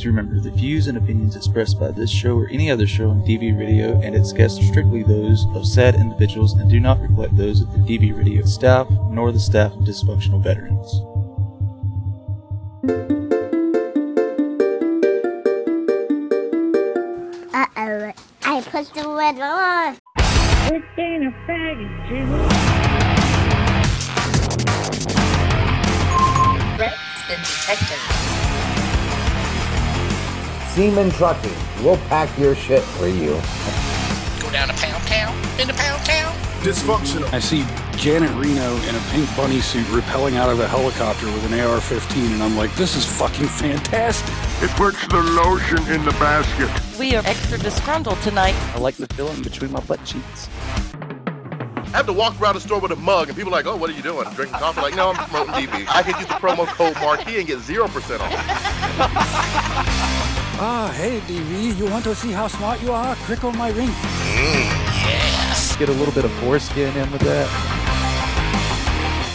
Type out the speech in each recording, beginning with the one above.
Please remember the views and opinions expressed by this show or any other show on DV Radio and its guests are strictly those of said individuals and do not reflect those of the DV Radio staff nor the staff of dysfunctional veterans. Seaman Trucking. We'll pack your shit for you. Go down to Pound Town, into Pound Town. Dysfunctional. I see Janet Reno in a pink bunny suit rappelling out of a helicopter with an AR 15, and I'm like, this is fucking fantastic. It puts the lotion in the basket. We are extra disgruntled tonight. I like the feeling between my butt cheeks. I have to walk around the store with a mug, and people are like, "Oh, what are you doing? Drinking coffee?" Like, no, I'm promoting DB. I can use the promo code Marquee and get zero percent off. Ah, hey, DV, you want to see how smart you are? Click on my link. Yes. Get a little bit of foreskin in with that.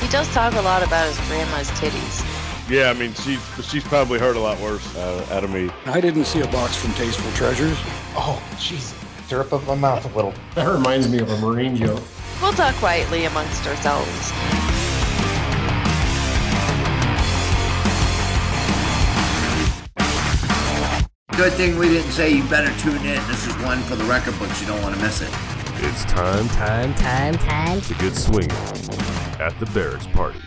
He does talk a lot about his grandma's titties. Yeah, I mean, she's she's probably heard a lot worse uh, out of me. I didn't see a box from Tasteful Treasures. Oh, jeez. Syrup up my mouth a little. That reminds me of a Marine joke. We'll talk quietly amongst ourselves. Good thing we didn't say you better tune in. This is one for the record books. You don't want to miss it. It's time, time, Time, time. to get swinging at the Barracks Party.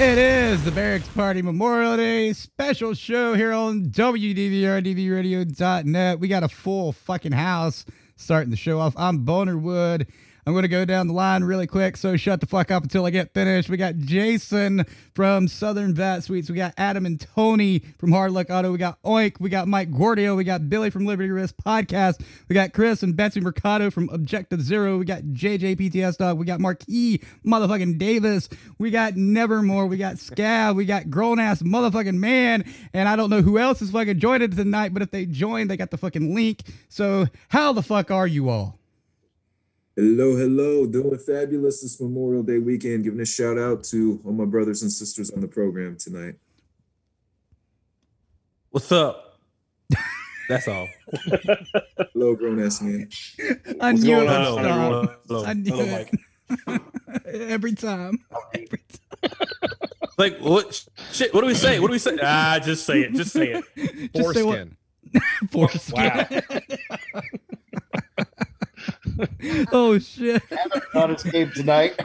It is the Barracks Party Memorial Day special show here on WDVRDVRadio.net. We got a full fucking house starting the show off. I'm Boner Wood. I'm going to go down the line really quick, so shut the fuck up until I get finished. We got Jason from Southern Vat Suites. We got Adam and Tony from Hard Luck Auto. We got Oink. We got Mike Guardia. We got Billy from Liberty Risk Podcast. We got Chris and Betsy Mercado from Objective Zero. We got JJ PTS Dog. We got Marquis motherfucking Davis. We got Nevermore. We got Scav. We got grown ass motherfucking man. And I don't know who else is fucking joining tonight, but if they join, they got the fucking link. So how the fuck are you all? Hello, hello. Doing fabulous this Memorial Day weekend. Giving a shout out to all my brothers and sisters on the program tonight. What's up? That's all. Hello, grown ass man. I What's knew it on, would everyone? stop. Hello. I knew Hello, it. Every time. Every Like what? Shit. What do we say? What do we say? Ah, just say it. Just say it. time. Just say what- Foreskin. Wow. Oh shit. Not escape tonight.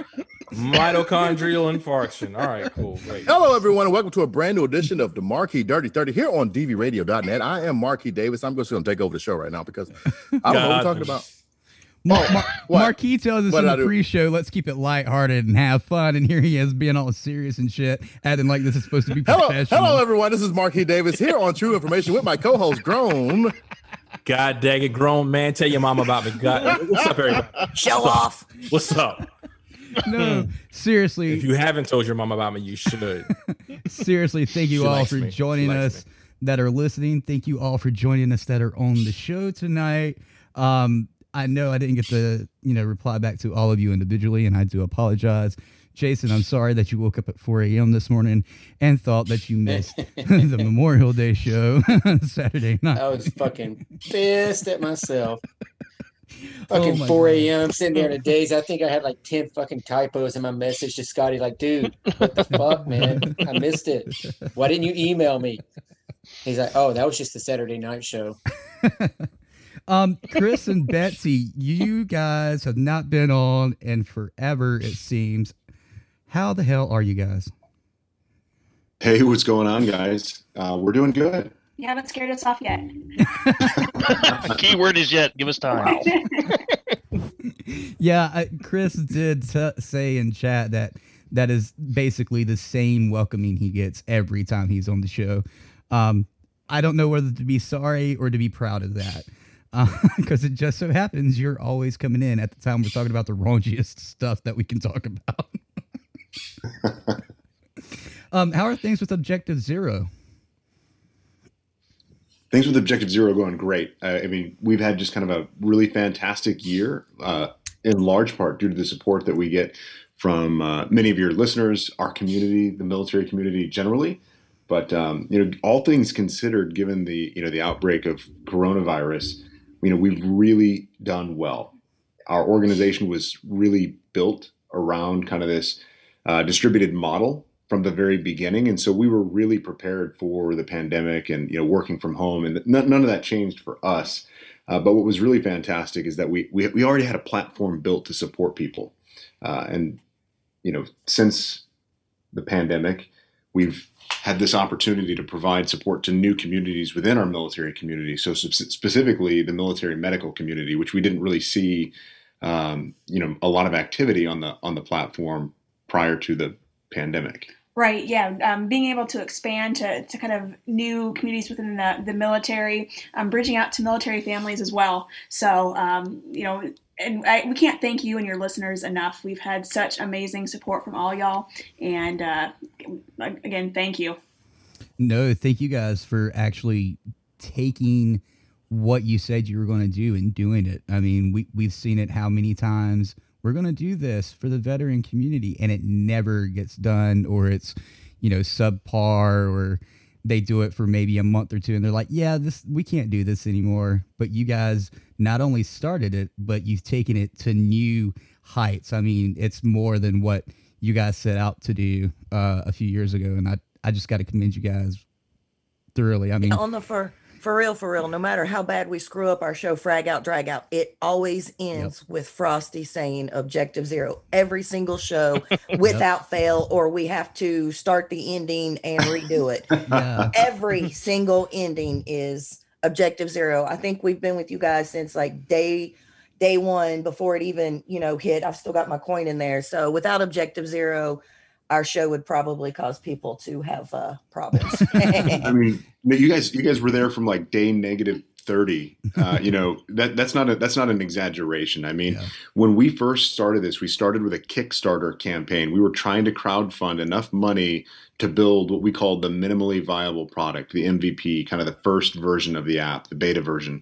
Mitochondrial infarction. All right. Cool. Great. Hello, everyone, and welcome to a brand new edition of the Marquee Dirty 30 here on DVRadio.net. I am Marquee Davis. I'm just going to take over the show right now because I don't know what we're talking about. Mar- oh, Mar- Marquis tells us What in did the pre-show, let's keep it lighthearted and have fun. And here he is being all serious and shit, acting like this is supposed to be professional. hello, everyone. This is Marquee Davis here on True Information with my co-host Grown. God dang it, grown man. Tell your mom about me. God, what's up, everybody? Show off. What's up? No, seriously, If you haven't told your mom about me, you should. seriously, thank you She all for me. Joining likes us that are listening. Thank you all for joining us that are on the show tonight. Um, I know I didn't get to, you know, reply back to all of you individually, and I do apologize. Jason, I'm sorry that you woke up at 4 a.m. this morning and thought that you missed the Memorial Day show Saturday night. I was fucking pissed at myself. Oh Fucking my 4 a.m. I'm sitting there in a daze. I think I had like 10 fucking typos in my message to Scotty. Like, dude, what the fuck, man? I missed it. Why didn't you email me? He's like, oh, that was just the Saturday night show. Um, Chris and Betsy, you guys have not been on in forever, it seems. How the hell are you guys? Hey, what's going on, guys? Uh, we're doing good. You haven't scared us off yet. The keyword is yet. Give us time. Yeah, I, Chris did t- say in chat that that is basically the same welcoming he gets every time he's on the show. Um, I don't know whether to be sorry or to be proud of that. Because it just so happens you're always coming in at the time we're talking about the raunchiest stuff that we can talk about. um, how are things with Objective Zero? Things with Objective Zero going great. I mean, we've had just kind of a really fantastic year, uh, in large part due to the support that we get from uh, many of your listeners, our community, the military community generally, But um, you know, all things considered, given the you know the outbreak of coronavirus, you know we've really done well. Our organization was really built around kind of this uh, distributed model from the very beginning, and so we were really prepared for the pandemic and you know working from home, and none, none of that changed for us. Uh, but what was really fantastic is that we, we we already had a platform built to support people, uh, and you know since the pandemic, we've had this opportunity to provide support to new communities within our military community. So specifically, the military medical community, which we didn't really see, um, you know, a lot of activity on the on the platform prior to the pandemic. Right. Yeah. Um, being able to expand to, to kind of new communities within the, the military, um, bridging out to military families as well. So, um, you know, and I, we can't thank you and your listeners enough. We've had such amazing support from all y'all. And uh, again, thank you. No, thank you guys for actually taking what you said you were going to do and doing it. I mean, we, we've seen it how many times we're going to do this for the veteran community and it never gets done or it's, you know, subpar or they do it for maybe a month or two and they're like, yeah, this, we can't do this anymore. But you guys not only started it, but you've taken it to new heights. I mean, it's more than what you guys set out to do uh, a few years ago. And I, I just got to commend you guys thoroughly. I mean, on the for for real, for real, no matter how bad we screw up our show, frag out, drag out, it always ends yep. with Frosty saying objective zero every single show without yep. fail, or we have to start the ending and redo it. yeah. Every single ending is objective zero. I think we've been with you guys since like day day one before it even, you know, hit. I've still got my coin in there. So without objective zero, our show would probably cause people to have uh, problems. I mean, you guys, you guys were there from like day negative thirty. Uh, you know that that's not a that's not an exaggeration. I mean, yeah. when we first started this, we started with a Kickstarter campaign. We were trying to crowdfund enough money to build what we called the minimally viable product, the MVP, kind of the first version of the app, the beta version.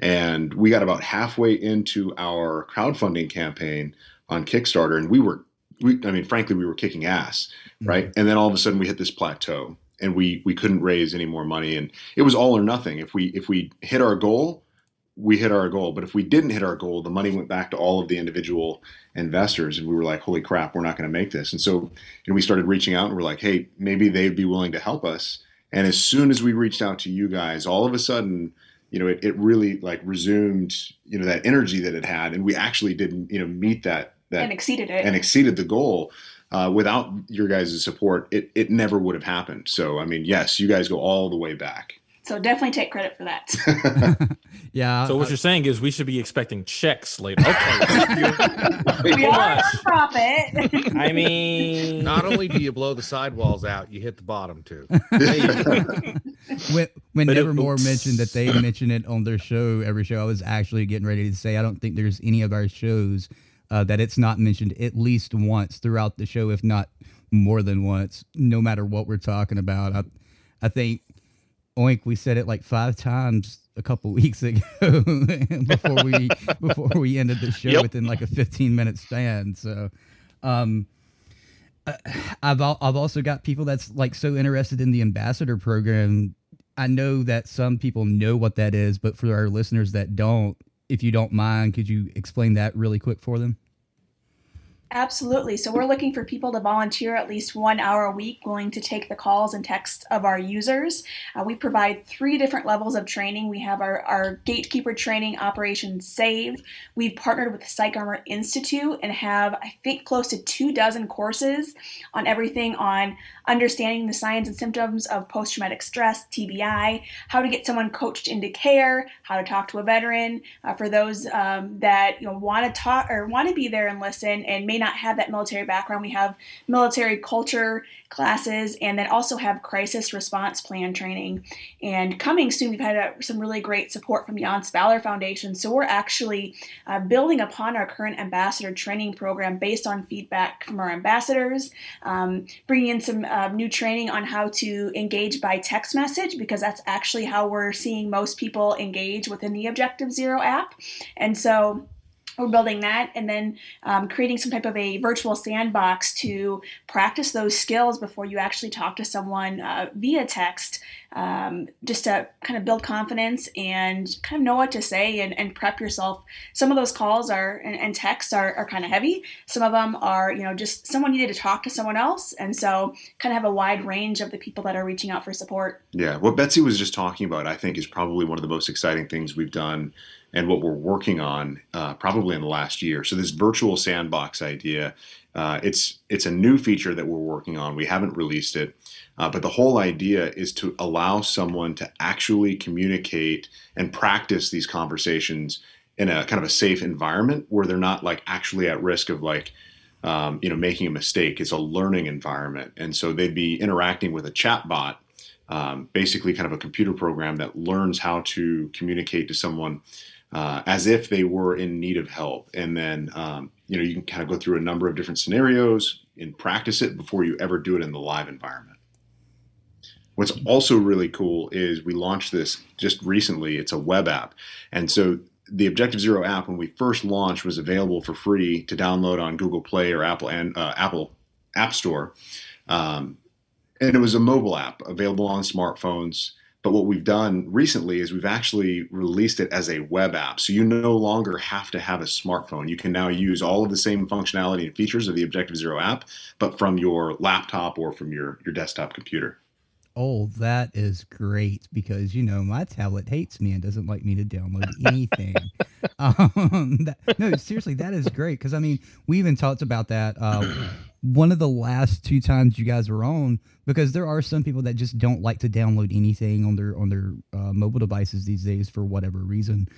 And we got about halfway into our crowdfunding campaign on Kickstarter, and we were we, I mean, frankly, we were kicking ass, mm-hmm. right? And then all of a sudden we hit this plateau and we, we couldn't raise any more money. And it was all or nothing. If we, if we hit our goal, we hit our goal. But if we didn't hit our goal, the money went back to all of the individual investors. And we were like, holy crap, we're not going to make this. And so know, we started reaching out and we're like, hey, maybe they'd be willing to help us. And as soon as we reached out to you guys, all of a sudden, you know, it, it really like resumed, you know, that energy that it had. And we actually didn't, you know, meet that that and exceeded it and exceeded the goal. Uh, without your guys' support, it, it never would have happened. So, I mean, yes, you guys go all the way back. So definitely take credit for that. yeah. So what I, you're saying is we should be expecting checks later. Okay. we are profit. I mean, not only do you blow the sidewalls out, you hit the bottom too. when when but Nevermore it, mentioned that they mention it on their show every show, I was actually getting ready to say I don't think there's any of our shows uh, that it's not mentioned at least once throughout the show, if not more than once, no matter what we're talking about. I, I think Oink, we said it like five times a couple weeks ago before we before we ended the show yep. within like a 15 minute span. So, um, uh, I've I've also got people that's like so interested in the ambassador program. I know that some people know what that is, but for our listeners that don't, if you don't mind, could you explain that really quick for them? Absolutely. So we're looking for people to volunteer at least one hour a week, willing to take the calls and texts of our users. Uh, we provide three different levels of training. We have our, our gatekeeper training, Operation Save. We've partnered with the PsychArmor Institute and have, I think, close to two dozen courses on everything on understanding the signs and symptoms of post traumatic stress, TBI, how to get someone coached into care, how to talk to a veteran. Uh, for those um, that you know want to talk or want to be there and listen and may not have that military background, we have military culture classes and then also have crisis response plan training. And coming soon, we've had uh, some really great support from Jans Valor Foundation. So we're actually uh, building upon our current ambassador training program based on feedback from our ambassadors, um, bringing in some uh, new training on how to engage by text message because that's actually how we're seeing most people engage within the Objective Zero app. And so we're building that and then um, creating some type of a virtual sandbox to practice those skills before you actually talk to someone uh, via text um, just to kind of build confidence and kind of know what to say and, and prep yourself. Some of those calls are and, and texts are, are kind of heavy. Some of them are you know just someone needed to talk to someone else. And so kind of have a wide range of the people that are reaching out for support. Yeah, what Betsy was just talking about, I think, is probably one of the most exciting things we've done and what we're working on uh, probably in the last year. So this virtual sandbox idea, uh, it's it's a new feature that we're working on. We haven't released it, uh, but the whole idea is to allow someone to actually communicate and practice these conversations in a kind of a safe environment where they're not like actually at risk of like um, you know making a mistake. It's a learning environment, and so they'd be interacting with a chat bot um, basically kind of a computer program that learns how to communicate to someone uh, as if they were in need of help. And then, um, you know, you can kind of go through a number of different scenarios and practice it before you ever do it in the live environment. What's also really cool is we launched this just recently. It's a web app. And so the Objective Zero app, when we first launched, was available for free to download on Google Play or Apple and uh, Apple App Store. Um, and it was a mobile app available on smartphones. But what we've done recently is we've actually released it as a web app. So you no longer have to have a smartphone. You can now use all of the same functionality and features of the Objective Zero app, but from your laptop or from your, your desktop computer. Oh, that is great because you know my tablet hates me and doesn't like me to download anything. um, that, no, seriously, that is great because I mean we even talked about that uh, one of the last two times you guys were on because there are some people that just don't like to download anything on their on their uh, mobile devices these days for whatever reason.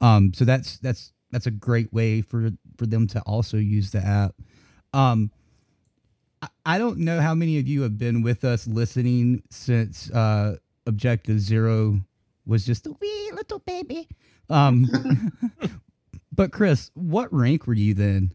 Um, so that's that's that's a great way for for them to also use the app. Um, I- don't know how many of you have been with us listening since uh, Objective Zero was just a wee little baby. Um, but Chris, what rank were you then?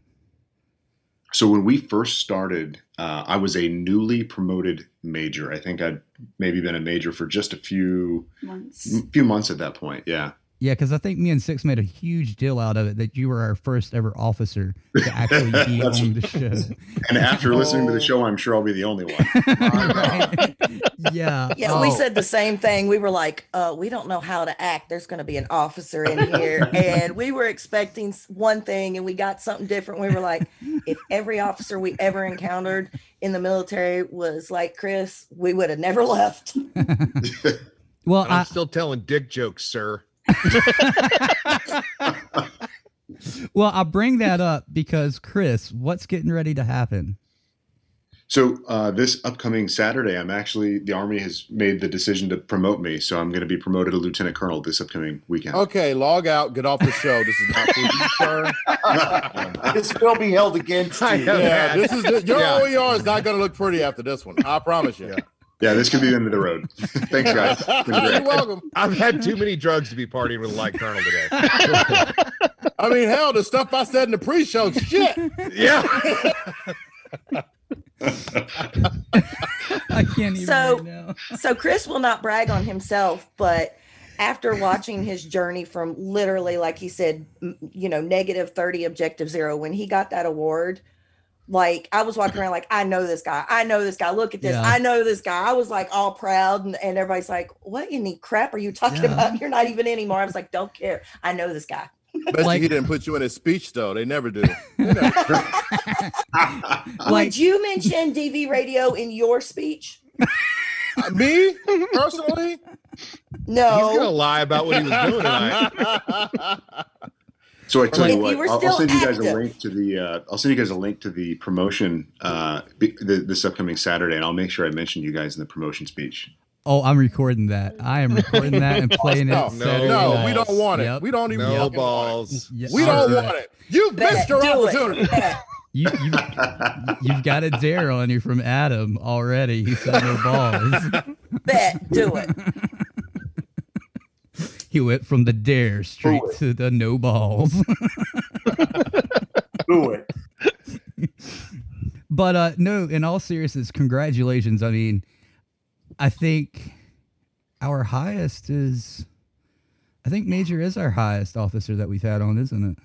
So when we first started, uh, I was a newly promoted major. I think I'd maybe been a major for just a few months. few months at that point. Yeah. Yeah, because I think me and Six made a huge deal out of it that you were our first ever officer to actually be on the show. And after listening to the show, I'm sure I'll be the only one. yeah. Yeah, we Oh. said the same thing. We were like, uh, we don't know how to act. There's going to be an officer in here. and we were expecting one thing and we got something different. We were like, if every officer we ever encountered in the military was like Chris, we would have never left. Well, I'm I- still telling dick jokes, sir. Well, I bring that up because Chris, what's getting ready to happen? So uh, this upcoming Saturday, I'm actually the Army has made the decision to promote me. So I'm going to be promoted to lieutenant colonel this upcoming weekend. Okay, log out. Get off the show. This is not for you, sir. this will be held against you. Yeah, this is your Yeah. OER is not going to look pretty after this one. I promise you. Yeah, this could be the end of the road. Thanks, guys. It's been great. You're welcome. I've had too many drugs to be partying with a light colonel today. I mean, hell, the stuff I said in the pre-show, shit. Yeah. I can't even so, right now. so Chris will not brag on himself, but after watching his journey from literally, like he said, you know, negative 30 objective zero, when he got that award, like I was walking around like, I know this guy. I know this guy. Look at this. Yeah. I know this guy. I was like all proud and, and everybody's like, what in the crap are you talking Yeah. about? You're not even anymore. I was like, don't care. I know this guy. Bet Like- he didn't put you in his speech though. They never do. Would you mention DV radio in your speech? Uh, me personally? No. He's gonna lie about what he was doing tonight. So I tell If you you what, were I'll, I'll still send you guys active. a link to the. Uh, I'll send you guys a link to the promotion uh, be- the, this upcoming Saturday, and I'll make sure I mention you guys in the promotion speech. Oh, I'm recording that. I am recording that and playing No, it. no, Saturday no, night. we don't want it. Yep. We don't even No fucking balls. Yeah, We don't alright. want it. You Bet, missed your do it. opportunity. Bet. You, you, you've got a dare on you from Adam already. He said no balls. Bet. Do it. He went from the dare straight to the no balls. Do it. but uh no, in all seriousness, congratulations. I mean, I think our highest is I think Major is our highest officer that we've had on, isn't it?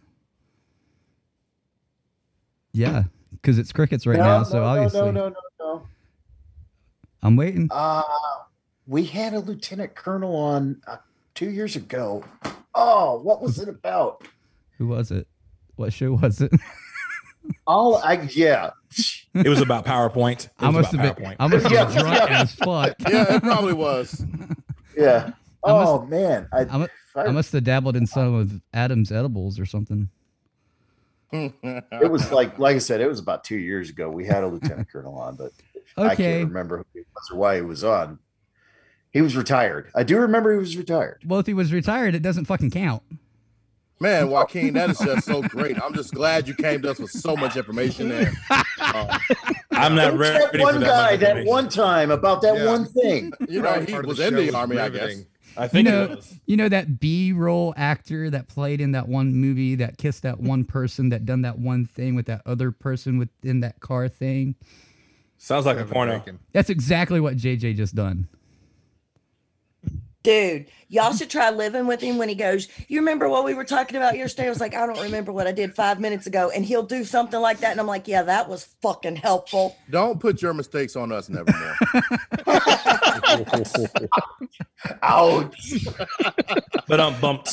Yeah, because it's crickets right no, now. no, So no, obviously, no, no, no, no. I'm waiting. Uh, we had a lieutenant colonel on uh, two years ago. Oh, what was it about? Who was it? What show was it? All I yeah. It was about PowerPoint. It I was must about have been. PowerPoint. I must have been Yeah, drunk yeah. as fuck. Yeah, it probably was. Yeah. I must- Oh man, I, I, mu- I must have dabbled in some of Adam's edibles or something. it was like like I said, it was about two years ago. We had a lieutenant colonel on, but I can't remember who he was or why he was on. He was retired. I do remember he was retired. Well, if he was retired, it doesn't fucking count. Man, Joaquin, that is just so great. I'm just glad you came to us with so much information there. Um, I'm not There ready that for one that guy that one time about that Yeah. one thing. you know, he was the in the was army, I guess. riveting. I You know, you know that B-roll actor that played in that one movie that kissed that one person that done that one thing with that other person within that car thing. Sounds like a Kevin porno. Bacon. That's exactly what JJ just done. Dude, y'all should try living with him when he goes, You remember what we were talking about yesterday? I was like, I don't remember what I did five minutes ago. And he'll do something like that. And I'm like, Yeah, that was fucking helpful. Don't put your mistakes on us, Nevermore. Ouch. But um bumped.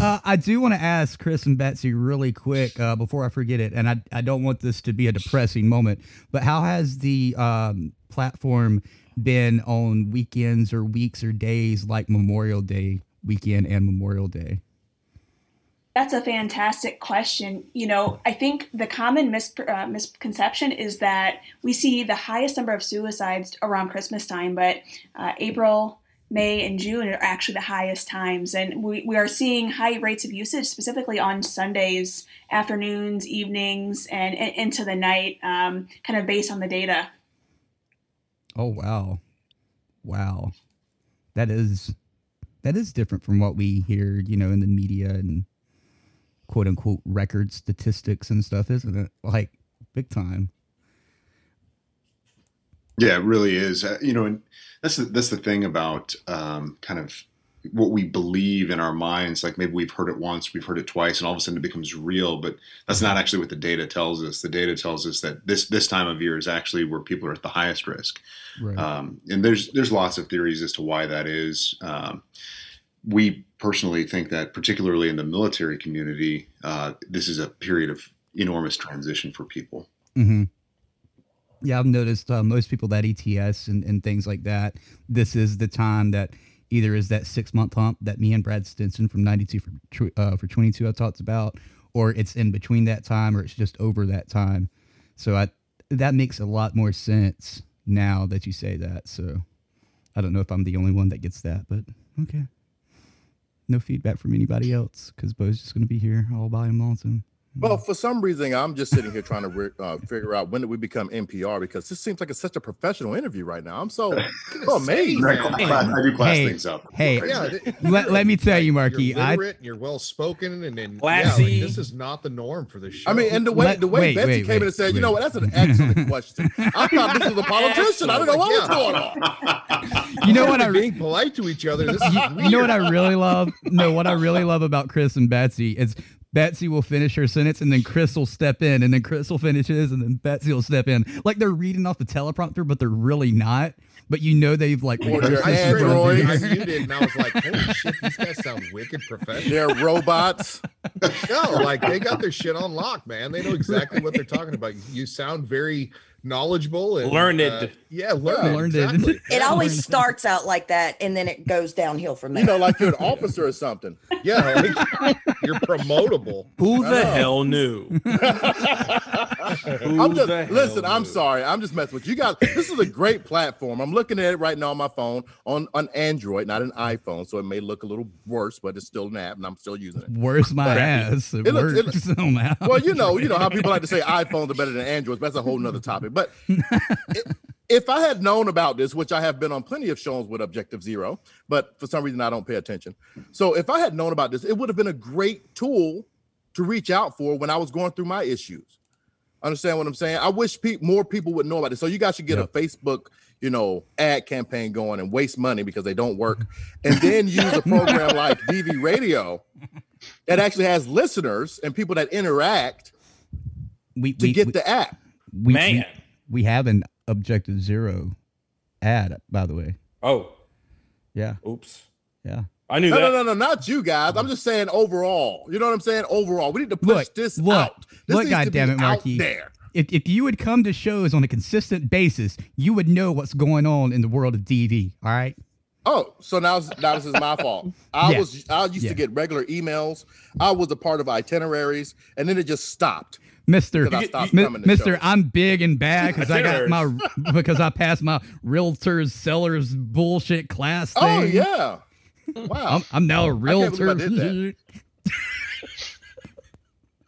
Uh, I do want to ask Chris and Betsy really quick uh, before I forget it, and I, I don't want this to be a depressing moment, but how has the um, platform been on weekends or weeks or days like Memorial Day weekend and Memorial Day? That's a fantastic question. You know, I think the common mis- uh, misconception is that we see the highest number of suicides around Christmas time, but uh, April, May, and June are actually the highest times. And we, we are seeing high rates of usage specifically on Sundays, afternoons, evenings, and, and into the night, um, kind of based on the data. Oh wow, wow, that is that is different from what we hear, you know, in the media and quote unquote record statistics and stuff, isn't it? Like big time. Yeah, it really is. Uh, you know, and that's the, that's the thing about um, kind of what we believe in our minds. Like maybe we've heard it once, we've heard it twice, and all of a sudden it becomes real. But that's not actually what the data tells us. The data tells us that this this time of year is actually where people are at the highest risk. Right. Um, and there's there's lots of theories as to why that is. Um, we personally think that, particularly in the military community, uh, this is a period of enormous transition for people. hmm Yeah, I've noticed uh, most people that ETS and, and things like that. This is the time that either is that six month hump that me and Brad Stinson from ninety two for uh, for twenty two I talked about, or it's in between that time, or it's just over that time. So I that makes a lot more sense now that you say that. So I don't know if I'm the only one that gets that, but okay. No feedback from anybody else because Bo's just going to be here all by him lonesome. Well, for some reason, I'm just sitting here trying to re- uh, figure out when did we become NPR because this seems like it's such a professional interview right now. I'm so, so amazed. I class- I do class Hey, things up. hey, Yeah, let, let me tell you, Marky, You're I literate and you're well spoken and, and yeah, Classy. like, this is not the norm for the show. I mean, and the way Let- the way wait, Betsy wait, came wait, in and said, "You know what? That's an excellent question." I thought this was a politician. I don't know what was going on. you know what I We're being polite to each other. This is you, you know what I really love? No, what I really love about Chris and Betsy is Betsy will finish her sentence and then Chris will step in and then Chris will finishes and then Betsy will step in. Like they're reading off the teleprompter, but they're really not. But you know they've like Or rehearsed they're I this in straight front up of androids. you. I muted and I was like, holy shit, these guys sound wicked professional. They're robots. No, like they got their shit on lock, man. They know exactly what they're talking about. You sound very knowledgeable and Learned. uh, yeah, learned. learned. exactly. It always starts out like that and then it goes downhill from there. You know, like you're an officer or something. Yeah, like, you're promotable. Who the I hell knew? I'm just the hell listen. I'm knew? sorry. I'm just messing with you guys. This is a great platform. I'm looking at it right now on my phone on on Android, not an iPhone, so it may look a little worse, but it's still an app, and I'm still using it. Worse my ass. It, It looks- it works on. Well, you know, you know how people like to say iPhones are better than Androids. But that's a whole nother topic. But i- if I had known about this, which I have been on plenty of shows with Objective Zero, but for some reason I don't pay attention. So if I had known about this, it would have been a great tool to reach out for when I was going through my issues. Understand what I'm saying? I wish pe- more people would know about it. So you guys should get Yep. a Facebook, you know, ad campaign going and waste money because they don't work, and then use a program like DV Radio that actually has listeners and people that interact we to we, get we, the app. we, Man. We, we have an Objective Zero ad, by the way. Oh, Yeah, oops. yeah. I knew No, that. no, no, no, not you guys. I'm just saying overall. You know what I'm saying? Overall, we need to push Look, this look, out. This look, needs to be goddammit, there. If, if you would come to shows on a consistent basis, you would know what's going on in the world of DV. All right. Oh, so now, now this is my fault. I Yeah. was I used Yeah. to get regular emails. I was a part of itineraries, and then it just stopped. Mister, I stopped Mi- coming to Mister, shows. I'm big and bad because I got my because I passed my realtors sellers bullshit class oh, thing. Oh yeah. Wow. I'm, I'm now a I can't I realtor. did that.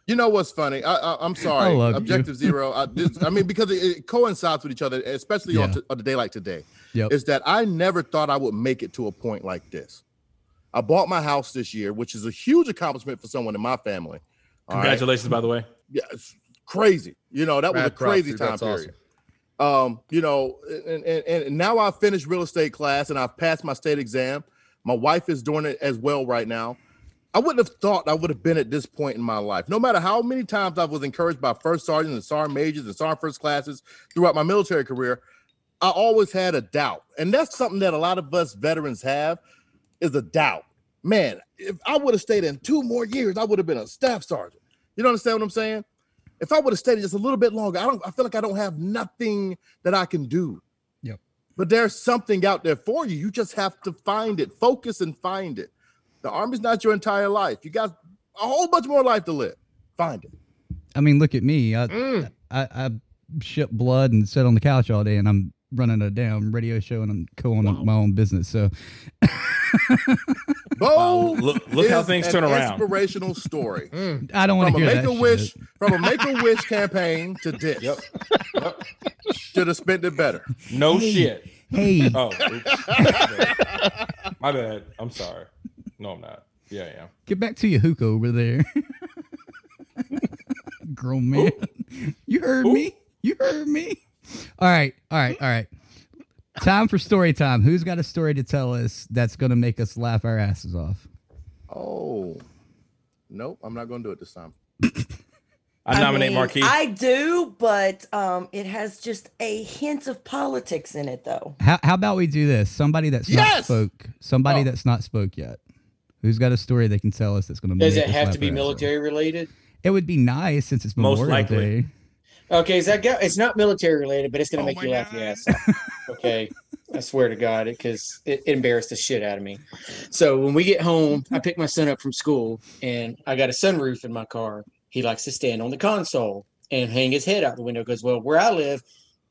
You know what's funny? I, I, I'm sorry. I love you. Objective Zero. I, this, I mean, because it, it coincides with each other, especially on, Yeah. t- on a day like today. Yep. Is that I never thought I would make it to a point like this. I bought my house this year, which is a huge accomplishment for someone in my family. All right? Congratulations, by the way. Yeah, it's crazy. You know, that was a crazy time period. Um, you know, and, and, and now I've finished real estate class and I've passed my state exam. My wife is doing it as well right now. I wouldn't have thought I would have been at this point in my life. No matter how many times I was encouraged by first sergeants and sergeant majors and sergeant first classes throughout my military career, I always had a doubt. And that's something that a lot of us veterans have is a doubt. Man, if I would have stayed in two more years, I would have been a staff sergeant. You don't understand what I'm saying? If I would have stayed just a little bit longer, I don't I feel like I don't have nothing that I can do. Yep. But there's something out there for you. You just have to find it, focus and find it. The army's not your entire life. You got a whole bunch more life to live. Find it. I mean, look at me. I, Mm. I I shit blood and sit on the couch all day, and I'm running a damn radio show and I'm co-owning my own business. So Bo look- look how is things turn around. Inspirational story. Mm. I don't want From to a hear make a wish, shit. from a make a wish campaign to this. Yep. Should have spent it better. No Hey, shit. hey. Oh, oops. my bad. I'm sorry. No, I'm not. Yeah, I am. Get back to your hookah over there. Grown man. You heard me. You heard me. All right. All right. All right. Time for story time. Who's got a story to tell us that's going to make us laugh our asses off? Oh. Nope, I'm not gonna do it this time. I nominate mean, Marquis. I do, but um, it has just a hint of politics in it, though. How, how about we do this? Somebody that's not spoke. Somebody Oh. that's not spoke yet. Who's got a story they can tell us that's going to Does make it us have laugh to be our asses off? military related? It would be nice since it's Most likely. Day. Okay, so that go, it's not military related, but it's gonna oh make you laugh your ass off. Okay, I swear to God, because it, it embarrassed the shit out of me. So when we get home, I pick my son up from school, and I got a sunroof in my car. He likes to stand on the console and hang his head out the window because, well, where I live,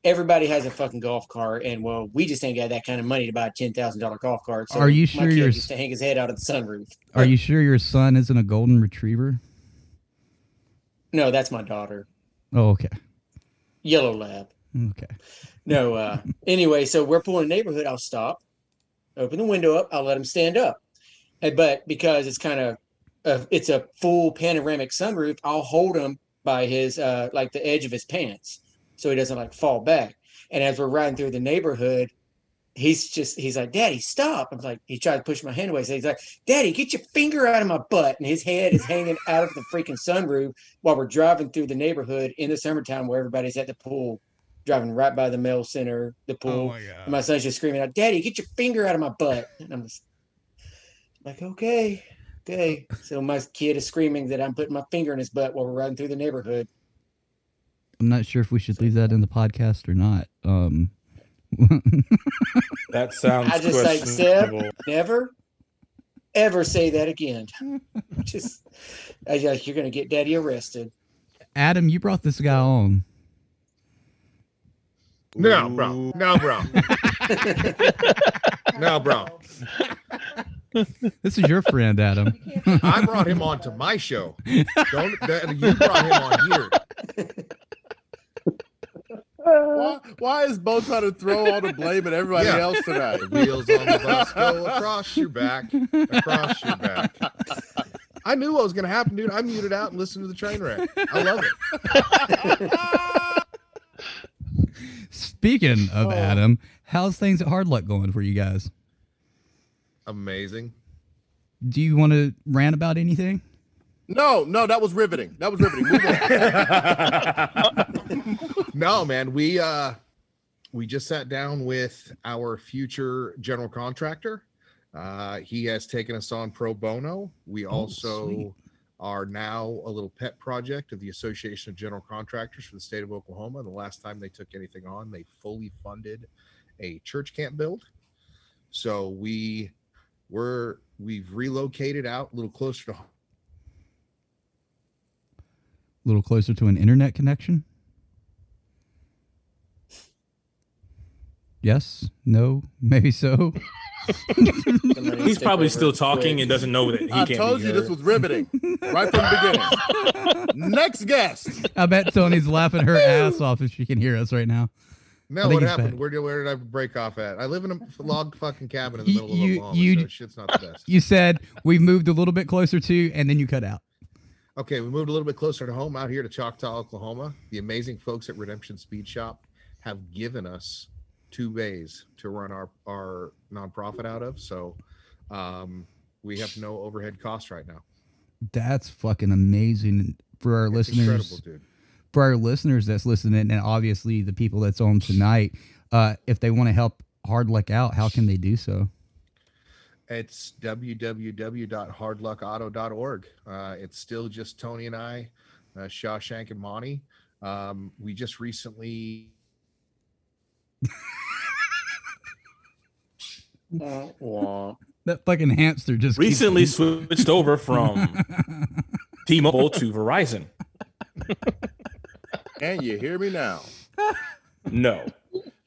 everybody has a fucking golf cart, and well, we just ain't got that kind of money to buy a ten thousand dollar golf cart. So Are you my sure kid you're used to hang his head out of the sunroof? Are you sure your son isn't a golden retriever? No, that's my daughter, Oh, okay. Yellow lab. Okay. No, uh, anyway, so we're pulling a neighborhood. I'll stop, open the window up. I'll let him stand up. And, but because it's kind of, uh, it's a full panoramic sunroof, I'll hold him by his, uh, like the edge of his pants so he doesn't like fall back. And as we're riding through the neighborhood, he's just, he's like, Daddy, stop. I'm like, he tried to push my hand away. So he's like, Daddy, get your finger out of my butt. And his head is hanging out of the freaking sunroof while we're driving through the neighborhood in the summertime where everybody's at the pool driving right by the mail center, the pool. my God. And my son's just screaming out, Daddy, get your finger out of my butt. And I'm just like, okay, okay. So my kid is screaming that I'm putting my finger in his butt while we're riding through the neighborhood. I'm not sure if we should leave that in the podcast or not. Um, That sounds I just like, Seb, never, ever say that again. just, I was like, you're going to get daddy arrested. Adam, you brought this guy on. No, bro. No, bro. no, bro. This is your friend, Adam. I brought him on to my show. Don't that, you brought him on here. Why, why is Bo trying to throw all the blame at everybody Yeah. else tonight? The wheels on the bus go across your back, across your back. I knew what was going to happen, dude. I muted out and listened to the train wreck. I love it. Speaking of Oh. Adam, how's things at Hard Luck going for you guys? Amazing. Do you want to rant about anything? No, no, that was riveting. That was riveting. No, man, we uh we just sat down with our future general contractor. Uh he has taken us on pro bono. We also sweet. are now a little pet project of the Association of General Contractors for the state of Oklahoma. The last time they took anything on, they fully funded a church camp build. So we were we've relocated out a little closer to A little closer to an internet connection? Yes? No? Maybe so? He's probably still talking and doesn't know that he I can't told be you heard. this was riveting right from the beginning. Next guest. I bet Tony's laughing her ass off if she can hear us right now. I No, what happened? back. Where did where did I break off at? I live in a log fucking cabin in the You- middle of you- Oklahoma, you- so shit's not the best. You said we've moved a little bit closer to, and then you cut out. Okay, we moved a little bit closer to home out here to Choctaw, Oklahoma. The amazing folks at Redemption Speed Shop have given us two bays to run our our nonprofit out of. So um, we have no overhead costs right now. That's fucking amazing for our It's listeners. For our listeners that's listening, and obviously the people that's on tonight, uh, if they want to help Hard Luck out, how can they do so? It's www.hardluckauto.org. Uh, it's still just Tony and I, uh, Shawshank and Monty. Um, we just recently That fucking hamster just keeps- recently switched over from T-Mobile to Verizon. And you hear me now. No,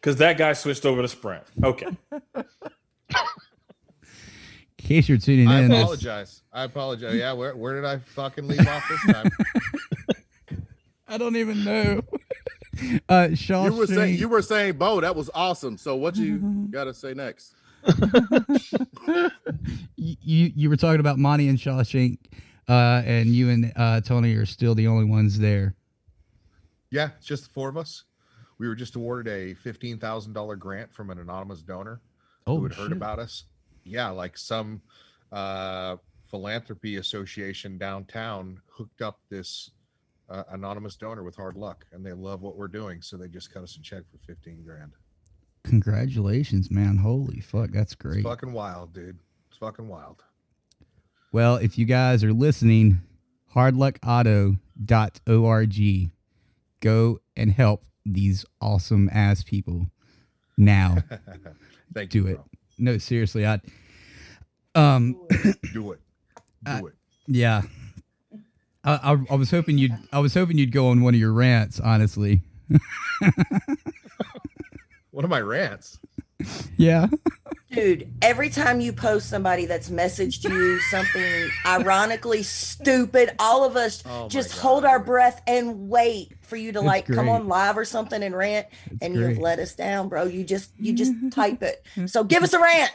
because that guy switched over to Sprint. Okay. In case you're tuning I in, this- apologize. I apologize. Yeah, where, where did I fucking leave off this time? I don't even know. uh, Shaw You were saying you were saying, Bo, that was awesome. So what you gotta say next? you, you you were talking about Monty and Shawshank, uh, and you and uh, Tony are still the only ones there. Yeah, it's just the four of us. We were just awarded a fifteen thousand dollar grant from an anonymous donor Oh, who had heard about us. Yeah, like some uh, philanthropy association downtown hooked up this uh, anonymous donor with hard luck, and they love what we're doing, so they just cut us a check for fifteen grand. Congratulations, man! Holy fuck, that's great. It's fucking wild, dude. It's fucking wild. Well, if you guys are listening, hardluckauto.org, go and help these awesome ass people now. Thank Do you, it. bro. No, seriously, I um Do it. Do it. yeah. I, I, I was hoping you'd I was hoping you'd go on one of your rants, honestly. One of my rants. Yeah. Dude, every time you post somebody that's messaged you something ironically stupid, all of us Oh my just hold our breath and wait for you to It's like come on live or something and rant, and you've let us down, bro. You just you just type it. So give us a rant.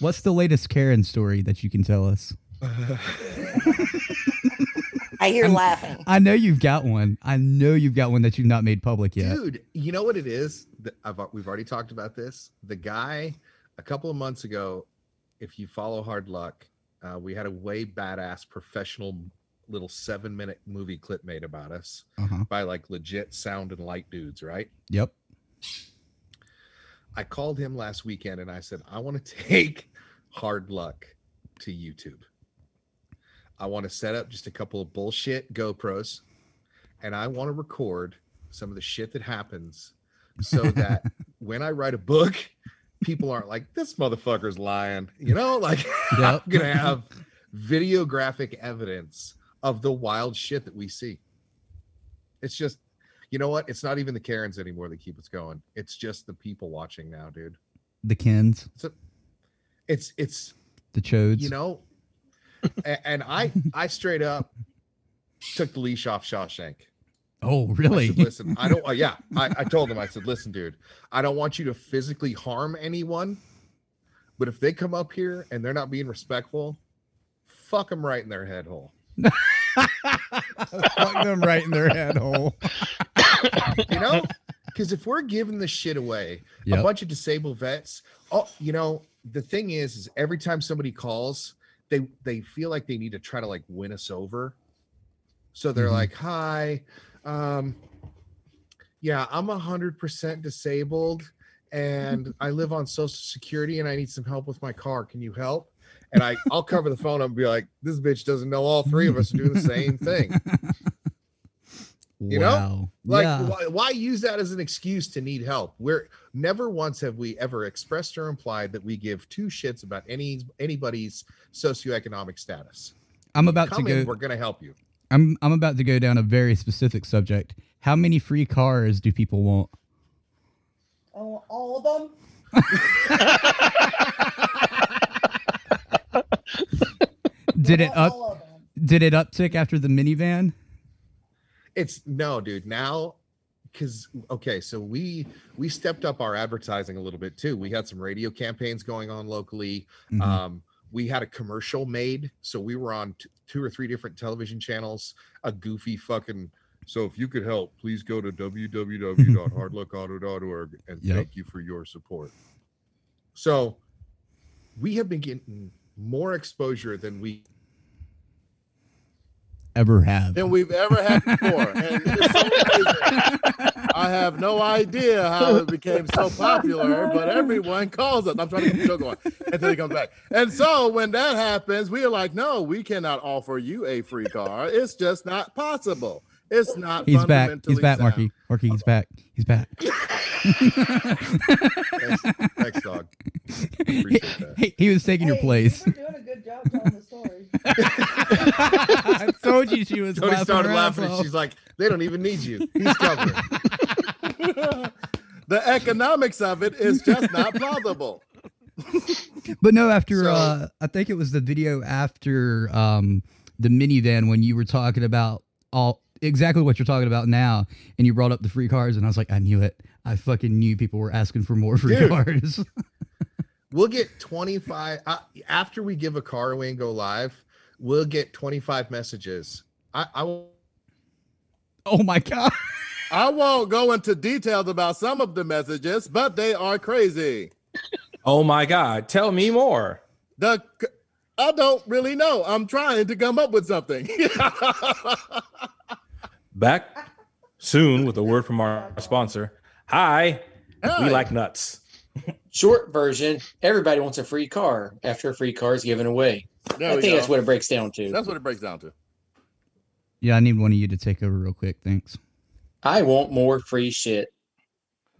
What's the latest Karen story that you can tell us? I hear I'm- laughing. I know you've got one. I know you've got one that you've not made public yet. Dude, you know what it is? I've, we've already talked about this. The guy a couple of months ago, if you follow Hard Luck, uh, we had a way badass professional little seven minute movie clip made about us Uh-huh. by like legit sound and light dudes, right? Yep. I called him last weekend and I said, I want to take Hard Luck to YouTube. I want to set up just a couple of bullshit GoPros and I want to record some of the shit that happens so that when I write a book, people aren't like, this motherfucker's lying. You know, like I'm going to have videographic evidence of the wild shit that we see. It's just, you know what? It's not even the Karens anymore that keep us going. It's just the people watching now, dude. The Kens, It's a, it's it's the Chodes. you know, and I I straight up took the leash off Shawshank. oh, I really? said, listen, I don't. Uh, yeah, I, I told him. I said, listen, dude, I don't want you to physically harm anyone, but if they come up here and they're not being respectful, fuck them right in their head hole. Fuck them right in their head hole. you know because if we're giving this shit away a bunch of disabled vets oh you know the thing is is every time somebody calls they they feel like they need to try to like win us over. So they're Mhm. like, "Hi, um, yeah, I'm a hundred percent disabled, and I live on Social Security, and I need some help with my car. Can you help?" And I I'll cover the phone up and be like, "This bitch doesn't know all three of us are doing the same thing." You know, like Yeah. why, why use that as an excuse to need help? We're never once have we ever expressed or implied that we give two shits about any anybody's socioeconomic status. I'm about Come to in, go. we're gonna help you. I'm I'm about to go down a very specific subject. How many free cars do people want? Oh, all of them? Did it up? Did it uptick after the minivan? It's no, dude. Now, because okay, so we we stepped up our advertising a little bit too. We had some radio campaigns going on locally. Mhm. Um, we had a commercial made, so we were on t- two or three different television channels. A goofy fucking. So if you could help, please go to www.hardluckauto.org and Yep. thank you for your support. So we have been getting more exposure than we Ever have? than we've ever had before. And it's so amazing. I have no idea how it became so popular, but everyone calls us. I'm trying to get the show going until he comes back. And so when that happens, we are like, no, we cannot offer you a free car. It's just not possible. It's not. He's back. He's back, sound. Marky. Marky, he's back. He's back. thanks, thanks dog. Appreciate that. He, he was taking your place. Doing a good job telling the story. I told you she was Tony laughing started laughing. And She's like, they don't even need you. He's covering. the economics of it is just not plausible. But no, after So- uh I think it was the video after um the minivan when you were talking about all exactly what you're talking about now and you brought up the free cars and I was like, I knew it. I fucking knew people were asking for more free Dude. cars. We'll get 25 uh, after we give a car away and go live. We'll get 25 messages. I, I will. oh my god. I won't go into details about some of the messages, but they are crazy. Oh my God. Tell me more. The I don't really know. I'm trying to come up with something. Back soon with a word from our sponsor. Hi. Hi. We like nuts. Short version: Everybody wants a free car after a free car is given away. There I we think that's what it breaks down to. That's what it breaks down to. Yeah, I need one of you to take over real quick. Thanks. I want more free shit.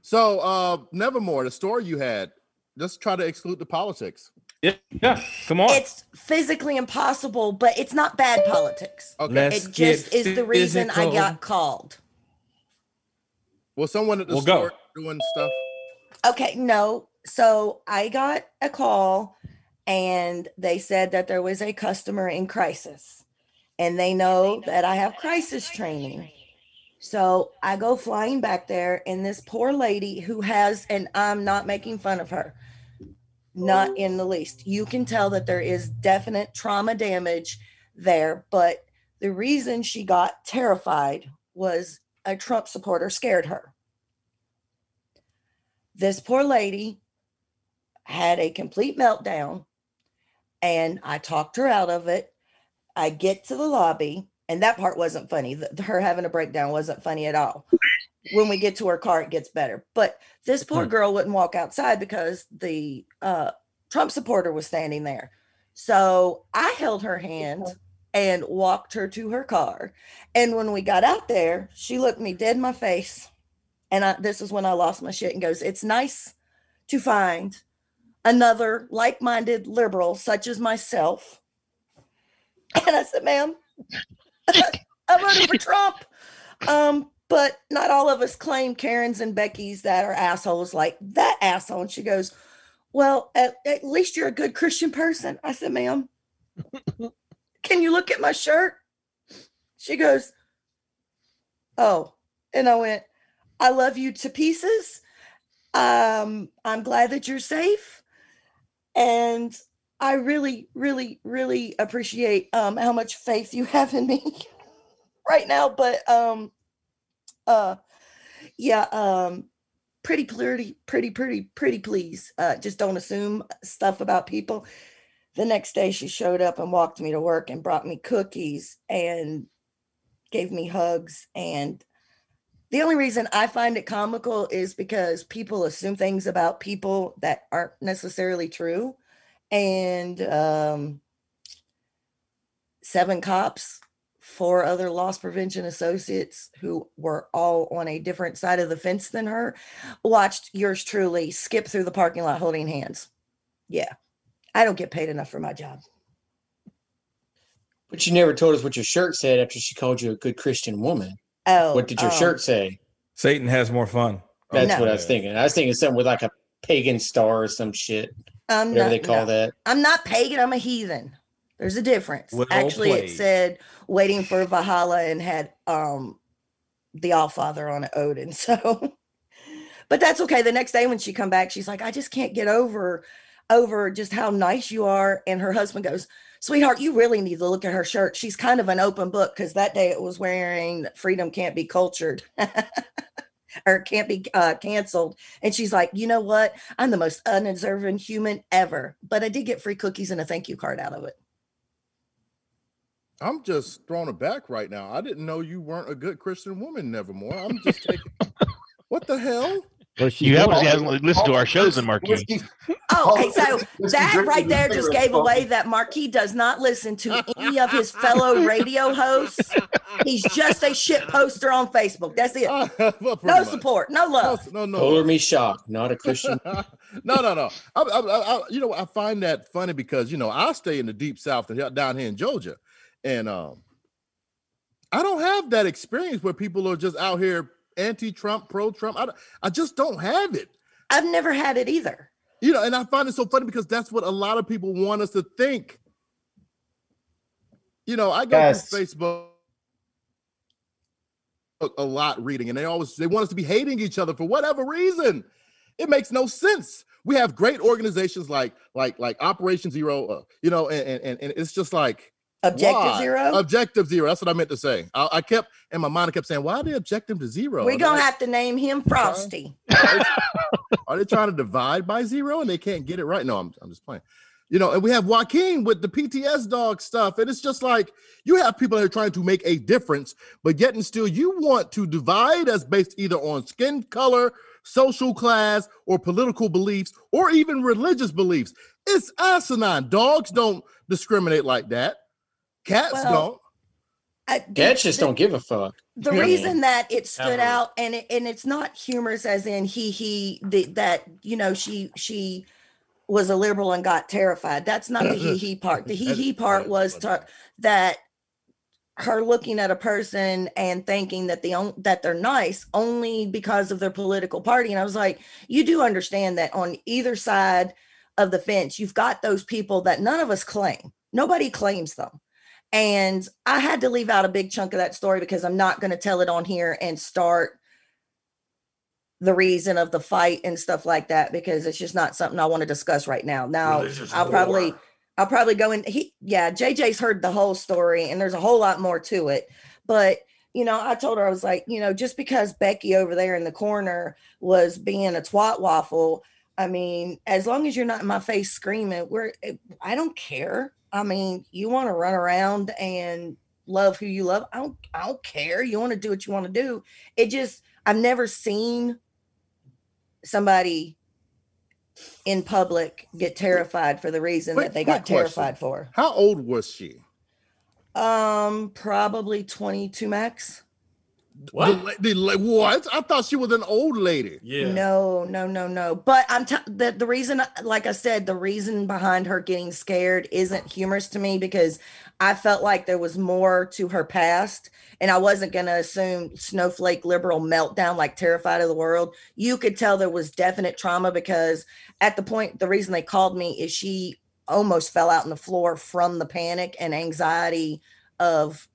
So, uh, Nevermore, the story you had, just try to exclude the politics. Yeah, yeah. Come on. It's physically impossible, but it's not bad politics. Okay. Let's it just get is the reason I got called. Well, someone at the Well, go. store doing stuff? Okay, no. So I got a call and they said that there was a customer in crisis and they know that I have crisis training. So I go flying back there and this poor lady who has, and I'm not making fun of her, not in the least. You can tell that there is definite trauma damage there, but the reason she got terrified was a Trump supporter scared her this poor lady had a complete meltdown and I talked her out of it. I get to the lobby and that part wasn't funny. The- her having a breakdown wasn't funny at all. When we get to her car, it gets better. But this poor girl wouldn't walk outside because the uh, Trump supporter was standing there. So I held her hand and walked her to her car. And when we got out there, she looked me dead in my face and I, this is when I lost my shit and goes, It's nice to find another like minded liberal such as myself. And I said, Ma'am, I voted for Trump. Um, but not all of us claim Karens and Becky's that are assholes like that asshole. And she goes, Well, at, at least you're a good Christian person. I said, Ma'am, can you look at my shirt? She goes, Oh. And I went, I love you to pieces. Um, I'm glad that you're safe. And I really, really, really appreciate um how much faith you have in me right now. But um uh yeah, um pretty pretty, pretty, pretty, pretty please. Uh just don't assume stuff about people. the next day she showed up and walked me to work and brought me cookies and gave me hugs and the only reason I find it comical is because people assume things about people that aren't necessarily true. And um, seven cops, four other loss prevention associates who were all on a different side of the fence than her, watched yours truly skip through the parking lot holding hands. Yeah, I don't get paid enough for my job. But you never told us what your shirt said after she called you a good Christian woman. Oh, What did your um, shirt say? Satan has more fun. That's No. what I was thinking. I was thinking something with like a pagan star or some shit. I'm whatever not, they call no. that. I'm not pagan. I'm a heathen. There's a difference. Well Actually, it said waiting for Valhalla and had um the All Father on it, Odin. So, but that's okay. The next day when she come back, she's like, I just can't get over over just how nice you are. And her husband goes, Sweetheart, you really need to look at her shirt. She's kind of an open book because that day it was wearing freedom can't be cultured. or can't be uh, canceled. And she's like, you know what? I'm the most unobservant human ever, but I did get free cookies and a thank you card out of it. I'm just thrown aback right now. I didn't know you weren't a good Christian woman, Nevermore. I'm just taking. what the hell? You obviously haven't listened to our shows, then, Marquis. Oh, okay, so that right there just gave away that Marquis does not listen to any of his fellow radio hosts. He's just a shit poster on Facebook. That's it. No much. support, no love. No, no. Color me shocked, not a Christian. no, no, no. I, I, I, I- you know, I find that funny because you know I stay in the deep south and down here in Georgia, and um, I don't have that experience where people are just out here anti-Trump, pro-Trump. I, don't- I just don't have it. I've never had it either. You know, and I find it so funny because that's what a lot of people want us to think. You know, I go Yes. through Facebook a- a lot reading, and they always they want us to be hating each other for whatever reason. It makes no sense. We have great organizations like like like Operation Zero, uh, you know, and, and and and it's just like Objective why? Zero? Objective Zero. That's what I meant to say. I, I kept in my mind. I kept saying, "Why are they objective to zero? We're gonna have to name him Frosty. are they trying to divide by zero and they can't get it right? No, I'm, I'm just playing. You know, and we have Joaquin with the PTS dog stuff. And it's just like you have people that are trying to make a difference, but yet and still you want to divide us based either on skin color, social class, or political beliefs, or even religious beliefs. It's asinine. Dogs don't discriminate like that. Cats Well, don't. I- Cats just don't give a fuck. the I reason that it stood ever. out and it, and it's not humorous as in he he the, that you know she she was a liberal and got terrified that's not the he he part the he he part was to, that her looking at a person and thinking that the on, that they're nice only because of their political party and i was like you do understand that on either side of the fence you've got those people that none of us claim nobody claims them and I had to leave out a big chunk of that story because I'm not going to tell it on here and start the reason of the fight and stuff like that because it's just not something I want to discuss right now. Now, Religious I'll probably. I'll probably go in he yeah, JJ's heard the whole story and there's a whole lot more to it. But you know, I told her I was like, you know, just because Becky over there in the corner was being a twat waffle, I mean, as long as you're not in my face screaming, we're eh, I don't care. I mean, you want to run around and love who you love. I don't I don't care. You want to do what you want to do. It just I've never seen somebody in public get terrified for the reason Quick- that they got terrified question. How old was she? Um, probably 22 max. What? The, the, what? I thought she was an old lady. Yeah. No, no, no, no. But I'm t- the the reason, like I said, the reason behind her getting scared isn't humorous to me because I felt like there was more to her past, and I wasn't gonna assume snowflake liberal meltdown, like terrified of the world. You could tell there was definite trauma because at the point, the reason they called me is she almost fell out on the floor from the panic and anxiety of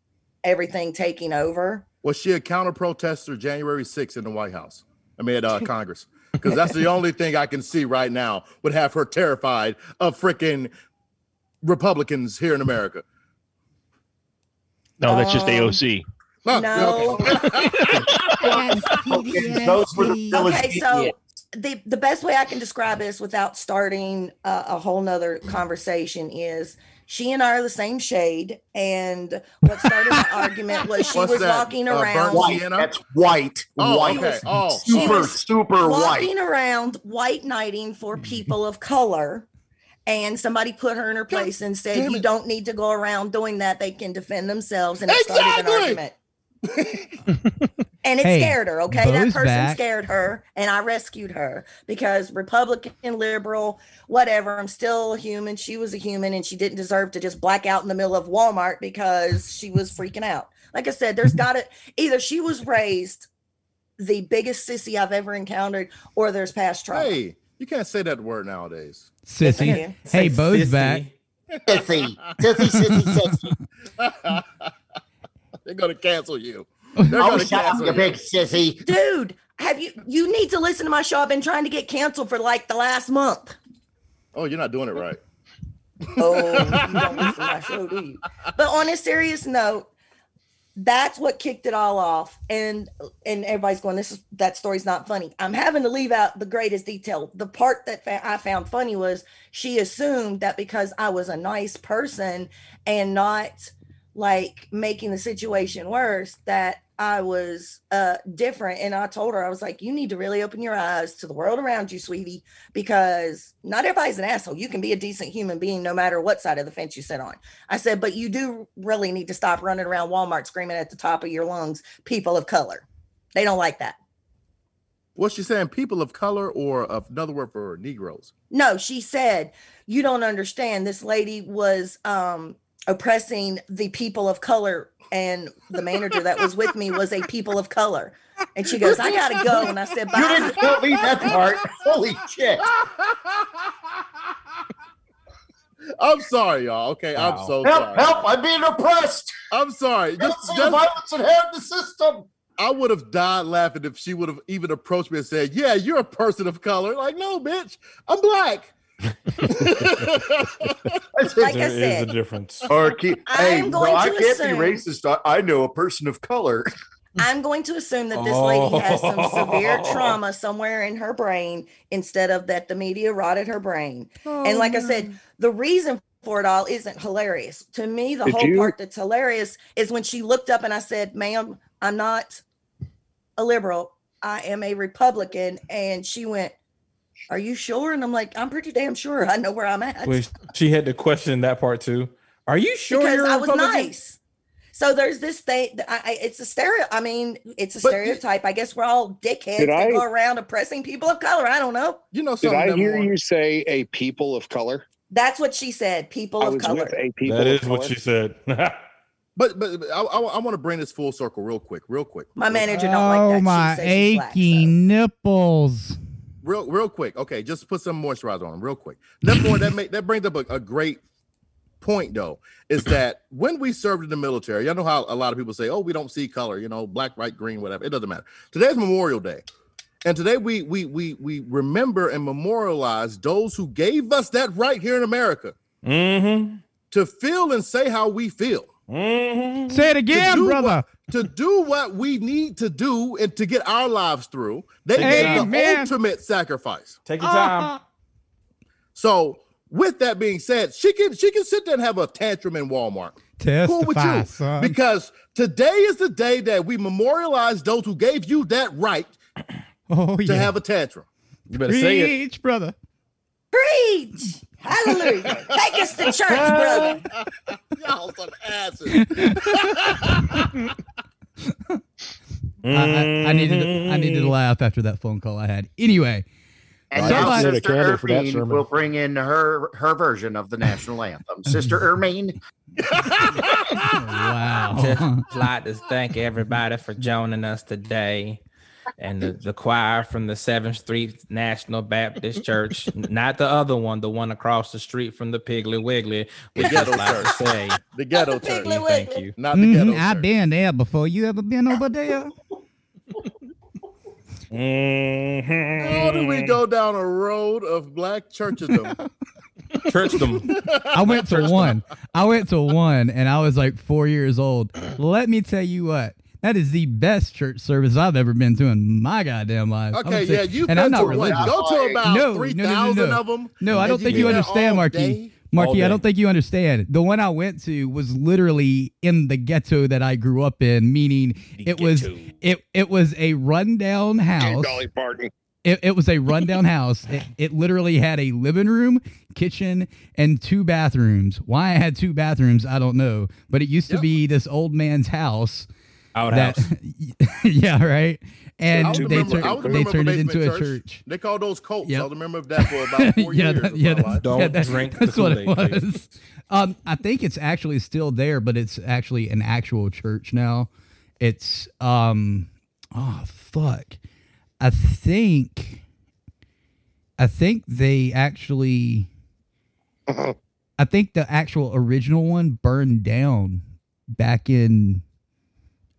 everything taking over. Was she a counter protester January 6th in the White House? I mean, at uh, Congress. Because that's the only thing I can see right now would have her terrified of freaking Republicans here in America. No, that's just Um, AOC. No. No. Those were Okay, so the the best way I can describe this without starting a, a whole nother conversation is she and I are the same shade, and what started the argument was she What's was that? walking Uh, burnt around. White. sienna? That's white. Oh, white. okay. Oh. She super, was super white. walking around white knighting for people of color. And somebody put her in her place and said, damn "You it. don't need to go around doing that. They can defend themselves." And it started an Exactly. argument. and it Hey, scared her. Okay, that person back. scared her, and I rescued her because Republican, liberal, whatever. I'm still a human. She was a human, and she didn't deserve to just black out in the middle of Walmart because she was freaking out. Like I said, there's mm-hmm. got to either she was raised the biggest sissy I've ever encountered, or there's past trauma. Hey, you can't say that word nowadays. Sissy. Yeah. Hey, Bo's back. Sissy. Sissy, sissy, sissy. They're gonna cancel you. They're I gonna shut up, cancel you you. big sissy. Dude, have you you need to listen to my show? I've been trying to get canceled for like the last month. Oh, you're not doing it right. Oh, you don't listen to my show, do you? But on a serious note, that's what kicked it all off. And and everybody's going, this is that story's not funny. I'm having to leave out the greatest detail. The part that fa- I found funny was she assumed that because I was a nice person and not like making the situation worse, that I was uh different. And I told her, I was like, you need to really open your eyes to the world around you, sweetie, because not everybody's an asshole. You can be a decent human being no matter what side of the fence you sit on. I said, but you do really need to stop running around Walmart screaming at the top of your lungs, people of color. They don't like that. What's she saying? People of color or another word for Negroes? No, she said, you don't understand. This lady was um oppressing the people of color, and the manager that was with me was a people of color. And she goes, I gotta go. And I said, You didn't tell me that part. Holy shit. I'm sorry, y'all. Okay, I'm so Help, sorry. help, I'm being oppressed. I'm sorry. Don't Just, the just- violence inherent in the system. I would have died laughing if she would have even approached me and said, "Yeah, you're a person of color." Like, no, bitch, I'm black. Like I there is said, a difference. Or keep, hey, I'm no, going I to can't assume- be racist. I, I know a person of color. I'm going to assume that this lady oh. has some severe Oh. trauma somewhere in her brain instead of that the media rotted her brain. Oh, and like I said, the reason for it all isn't hilarious. To me, the Did whole you- part that's hilarious is when she looked up and I said, ma'am, I'm not a liberal. I am a Republican. And she went, Are you sure? And I'm like, I'm pretty damn sure. I know where I'm at. Wait, she had to question that part too. Are you sure because you're a I was Republican? nice. So there's this thing. I, I, it's a stereo. I mean, it's a But- stereotype. I guess we're all dickheads Did that I- go around oppressing people of color. I don't know. You know Did? I that hear more- you say a people of color? That's what she said. People I of was color. with a people That of is what color. she said. But but, but I, I, want to bring this full circle real quick, real quick, My manager don't like oh, that. Oh my aching black, achy nipples. Real real quick. Okay, just put some moisturizer on them real quick. Number one, that make, that brings up a, a great point though, is that when we served in the military, y'all know how a lot of people say, "Oh, we don't see color," you know, black, white, green, whatever. It doesn't matter. Today's Memorial Day, and today we we we we remember and memorialize those who gave us that right here in America mm-hmm. to feel and say how we feel. Mm-hmm. Say it again, do brother. What, to do what we need to do and to get our lives through, they made the ultimate sacrifice. Take your time. So, with that being said, she can she can sit there and have a tantrum in Walmart. Cool with you, son. because today is the day that we memorialize those who gave you that right oh to yeah. have a tantrum. You better say it. Preach, brother. Preach. Hallelujah. Take us to church, brother. Y'all some asses. I, I, I needed to, I needed to mm-hmm. laugh after that phone call I had. Anyway, And Well, I now just lit Sister candle for that Ermine will bring in her her version of the national anthem. Sister Ermine, wow. Just like to thank everybody for joining us today. And the, the choir from the 7th Street National Baptist Church, not the other one, the one across the street from the Piggly Wiggly. We The just ghetto like to church. say The ghetto church, Piggly thank you. not the ghetto Mhm, I've church. been there before. You ever been over there? Mm-hmm. How do we go down a road of black churchism? Church them. I went to one. I went to one and I was like four years old. Let me tell you what. That is the best church service I've ever been to in my goddamn life. Okay, say- yeah, you've and been I'm not to what? religious. Go to about no, three no, no, no, no. of them. No, I don't think you understand, all Marky. Marky, I don't think you understand. The one I went to was literally in the ghetto that I grew up in, meaning it was it it was a rundown house. Dolly Parton. It, it was a rundown house. It, it literally had a living room, kitchen, and two bathrooms. Why I had two bathrooms, I don't know. But it used to be this old man's house. Outhouse. That, yeah, right. And I they, member- tur- I was a they turned it into basement a church. They called those cults. Yep. I was a member of that for about four yeah, years. that- of yeah, my. Don't yeah, that- drink the That's what it was. Um, I think it's actually still there, but it's actually an actual church now. It's um, oh fuck, I think, I think they actually, I think the actual original one burned down back in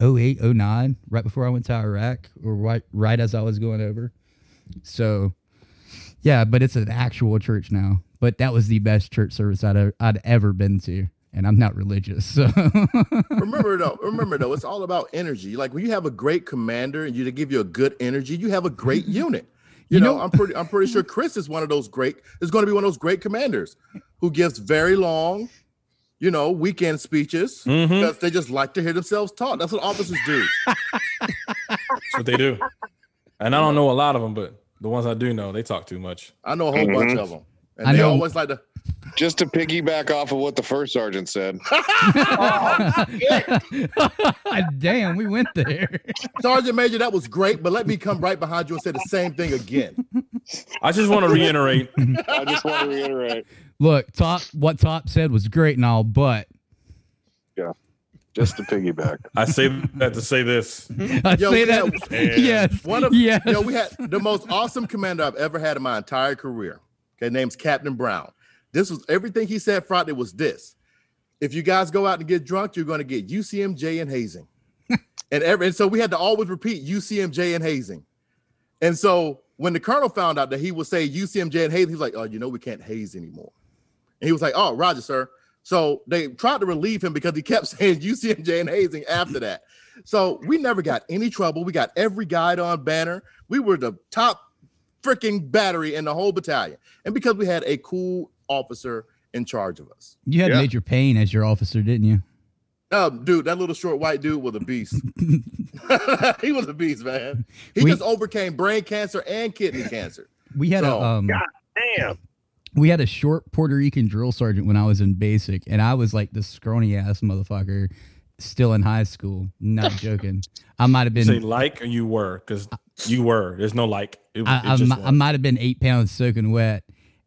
08, 09, right before I went to Iraq, or right right as I was going over. So, yeah, but it's an actual church now. But that was the best church service I'd I'd ever been to, and I'm not religious, so remember though, remember though, it's all about energy. Like when you have a great commander and you to give you a good energy, you have a great unit. You, You know, know- I'm pretty I'm pretty sure Chris is one of those great is going to be one of those great commanders who gives very long, you know, weekend speeches Mhm. because they just like to hear themselves talk. That's what officers do. That's what they do. And I don't know a lot of them, but the ones I do know, they talk too much. I know a whole bunch of them. And I they know- always like to Just to piggyback off of what the first sergeant said. damn, we went there. Sergeant Major, that was great, but let me come right behind you and say the same thing again. I just want to reiterate. I just want to reiterate. Look, top what top said was great and all, but Yeah. Just to piggyback. I say that to say this. I Yo, say that. had- yes, One of yes. yo, we had the most awesome commander I've ever had in my entire career. Okay, name's Captain Brown. This was everything he said Friday was this. If you guys go out and get drunk, you're going to get UCMJ and hazing. and every and so we had to always repeat UCMJ and hazing. And so when the colonel found out that he would say UCMJ and hazing, he was like, "Oh, you know we can't haze anymore." And he was like, "Oh, Roger, sir." So they tried to relieve him because he kept saying UCMJ and hazing after that. So we never got any trouble. We got every guide on banner. We were the top freaking battery in the whole battalion. And because we had a cool officer in charge of us. You had Yeah. Major Payne as your officer, didn't you? Oh, dude, that little short white dude was a beast. he was a beast, man. He We- just overcame brain cancer and kidney cancer. We had So- a um, Damn. we had a short Puerto Rican drill sergeant when I was in basic, and I was like this scrawny ass motherfucker, still in high school. Not joking. I might have been. say like or you were, because you were. There's no like. It, it I, I, I might have been eight pounds soaking wet.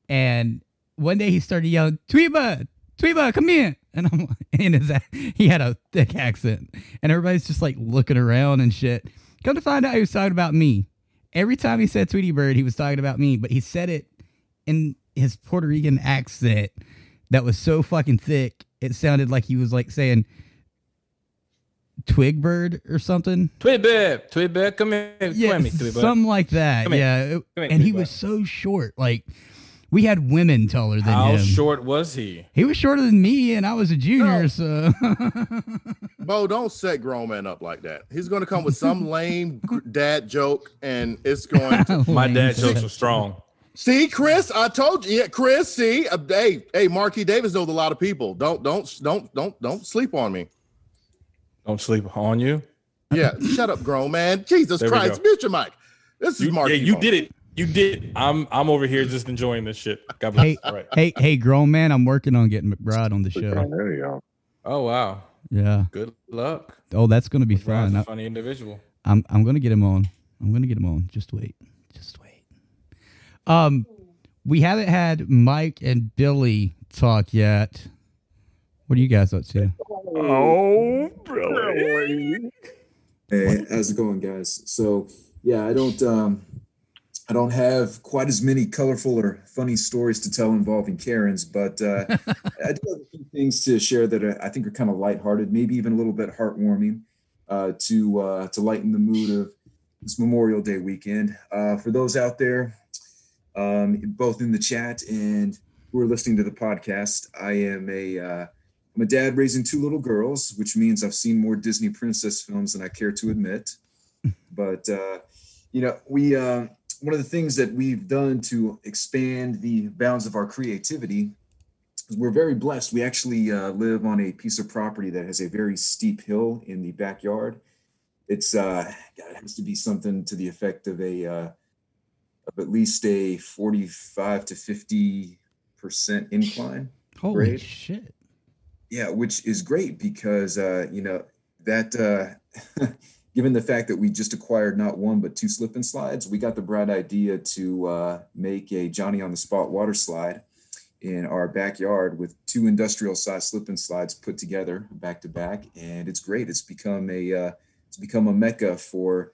And one day he started yelling, Tweeba, Tweeba, come here. And I'm in his, he had a thick accent. And everybody's just like looking around and shit. Come to find out he was talking about me. Every time he said Tweety Bird, he was talking about me, but he said it in his Puerto Rican accent that was so fucking thick. It sounded like he was like saying Twig Bird or something. Tweet Bear, Tweet Bear, come here. Yeah, come here, Tweet something like that. Come. Yeah, it- Come here, and he was so short. Like we had women taller than How him. How short was he? He was shorter than me, and I was a junior. So Bo, don't set grown man up like that. He's going to come with some lame dad joke, and it's going to. My dad jokes are strong. See, Chris, I told you. Yeah, Chris. See, uh, hey, hey, Marquis Davis knows a lot of people. Don't, don't, don't, don't, don't sleep on me. Don't sleep on you. Yeah, shut up, grown man. Jesus There Christ, go. mute your mic. This is You, yeah, you did it. You did. I'm I'm over here just enjoying this shit. God bless. hey, All right. hey, hey, grown man, I'm working on getting McBride on the show. There you go. Oh wow. Yeah. Good luck. Oh, that's gonna be Brian's fun. a I- funny individual. I'm I'm gonna get him on. I'm gonna get him on. Just wait. Just wait. Um, we haven't had Mike and Billy talk yet. What are you guys up to? Oh, Billy. Hey, how's it going, guys? So yeah, I don't um I don't have quite as many colorful or funny stories to tell involving Karens, but uh, I do have a few things to share that I I think are kind of lighthearted, maybe even a little bit heartwarming, uh, to uh, to lighten the mood of this Memorial Day weekend. Uh, for those out there, um, both in the chat and who are listening to the podcast, I am a uh, I'm a dad raising two little girls, which means I've seen more Disney princess films than I care to admit. But uh, you know, we uh, one of the things that we've done to expand the bounds of our creativity is we're very blessed. We actually uh, live on a piece of property that has a very steep hill in the backyard. It's uh, God, it has to be something to the effect of a uh, of at least a 45 to 50 percent incline. Holy grade. shit. Yeah, which is great because uh, you know that uh, given the fact that we just acquired not one but two slip and slides, we got the bright idea to uh, make a Johnny on the spot water slide in our backyard with two industrial size slip and slides put together back to back, and it's great. It's become a uh, it's become a mecca for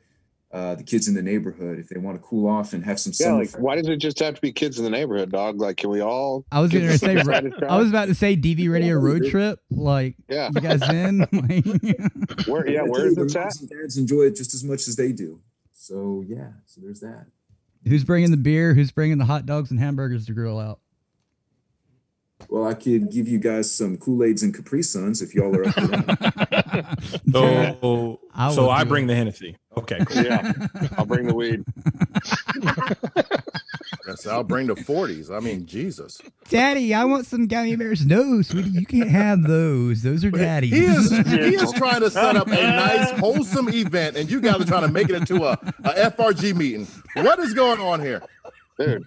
uh, the kids in the neighborhood if they want to cool off and have some Yeah, like why does it just have to be kids in the neighborhood, dog? Like, can we all? I was gonna say, I was about to say DV Radio road trip. Like, Yeah. you guys in? Where? Yeah, I where tell is you, this the at? moms dads enjoy it just as much as they do. So yeah, so there's that. Who's bringing the beer? Who's bringing the hot dogs and hamburgers to grill out? Well, I could give you guys some Kool Aids and Capri Suns if y'all are up for that. So, I so I bring it. the Hennessy. Okay, cool. Yeah, I'll bring the weed. Yes, I'll bring the 40s. I mean, Jesus. Daddy, I want some gummy bears. No, sweetie, you can't have those. Those are daddy's. He is he is trying to set up a nice, wholesome event, and you guys are trying to make it into a, a FRG meeting. What is going on here? Dude,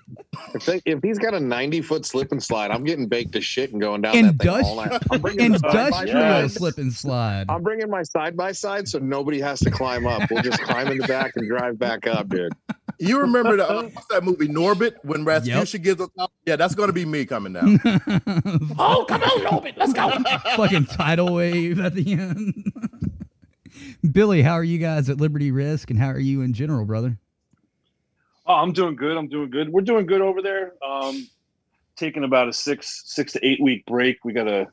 if, they, if he's got a 90 foot slip and slide, I'm getting baked to shit and going down that thing all night. I'm bringing Industrial side-by-side. slip and slide. I'm bringing my side by side so nobody has to climb up. We'll just climb in the back and drive back up, dude. You remember the, uh, what's that movie Norbit when Rasputia gives us Yeah, that's going to be me coming down. oh, come on, Norbit, let's go. Fucking tidal wave at the end. Billy, how are you guys at Liberty Risk, and how are you in general, brother? Oh, I'm doing good. I'm doing good. We're doing good over there. Um, taking about a six six to eight week break. We got a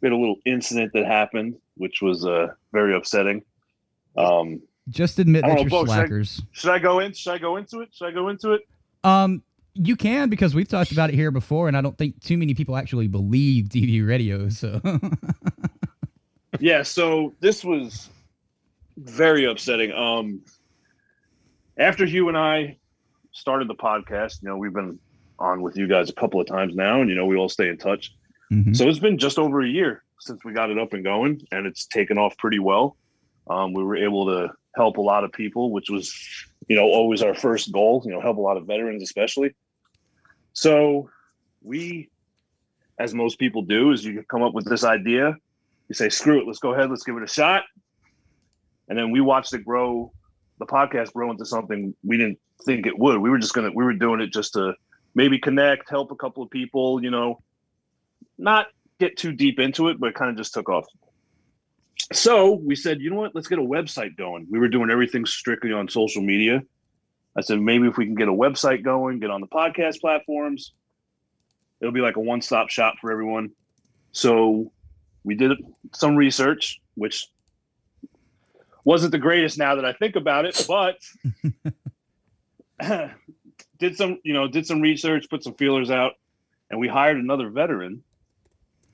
we had a little incident that happened, which was uh, very upsetting. Um, Just admit that know, you're Bo, should I- slackers. Should I go in? Should I go into it? Should I go into it? Um, you can because we've talked about it here before, and I don't think too many people actually believe DV radio. So yeah so this was very upsetting um after hugh and i started the podcast you know we've been on with you guys a couple of times now and you know we all stay in touch. So it's been just over a year since we got it up and going and it's taken off pretty well. Um, we were able to help a lot of people which was you know always our first goal you know help a lot of veterans especially. So we as most people do is you come up with this idea. You say, screw it, let's go ahead, let's give it a shot. And then we watched it grow, the podcast grow into something we didn't think it would. We were just gonna, we were doing it just to maybe connect, help a couple of people, you know, not get too deep into it, but it kind of just took off. So we said, you know what, let's get a website going. We were doing everything strictly on social media. I said, maybe if we can get a website going, get on the podcast platforms, it'll be like a one stop shop for everyone. So we did some research, which wasn't the greatest now that I think about it, but did some, you know, did some research, put some feelers out, and we hired another veteran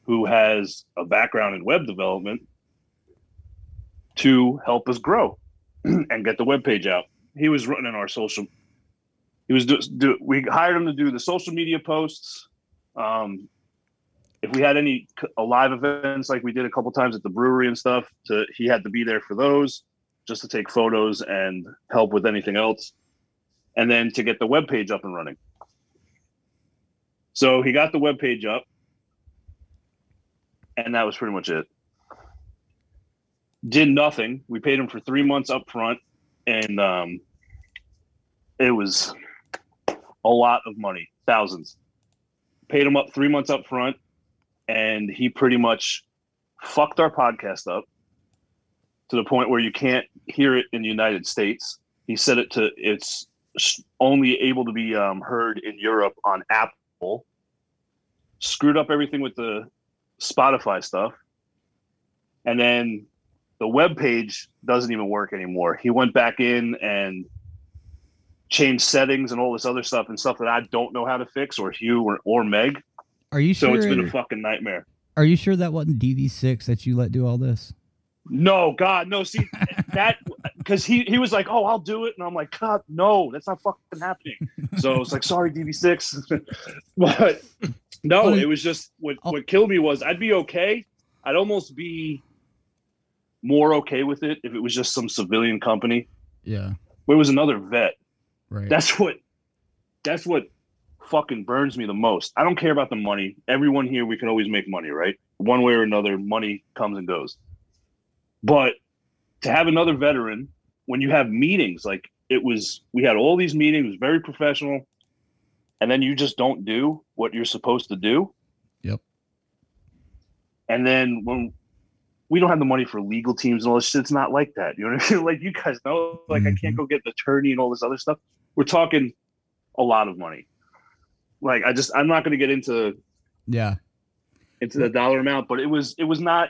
who has a background in web development to help us grow and get the web page out. He was running our social. He was do, do we hired him to do the social media posts, um, if we had any live events like we did a couple times at the brewery and stuff, to he had to be there for those, just to take photos and help with anything else, and then to get the web page up and running. So he got the web page up, and that was pretty much it. Did nothing. We paid him for three months up front, and um, it was a lot of money, thousands. Paid him up three months up front, and he pretty much fucked our podcast up to the point where you can't hear it in the United States. He said it to it's only able to be um, heard in Europe on Apple. Screwed up everything with the Spotify stuff, and then the web page doesn't even work anymore. He went back in and changed settings and all this other stuff and stuff that I don't know how to fix or Hugh or, or Meg. Are you So it's been a fucking nightmare. Are you sure that wasn't DV6 that you let do all this? No, God, no. See that because he he was like, "Oh, I'll do it," and I'm like, "God, no, that's not fucking happening." So it's like, "Sorry, DV6," but no, it was just what oh. what killed me was I'd be okay. I'd almost be more okay with it if it was just some civilian company. Yeah. Where it was another vet. Right. That's what that's what fucking burns me the most. I don't care about the money. Everyone here we can always make money, right? One way or another, money comes and goes. But to have another veteran when you have meetings, like it was we had all these meetings, it was very professional, and then you just don't do what you're supposed to do. Yep. And then when we don't have the money for legal teams and all this shit, it's not like that. You know what I mean? Like you guys know, like I can't mm-hmm. go get an attorney and all this other stuff. We're talking a lot of money. Like I just I'm not gonna get into Yeah. into the dollar amount, but it was it was not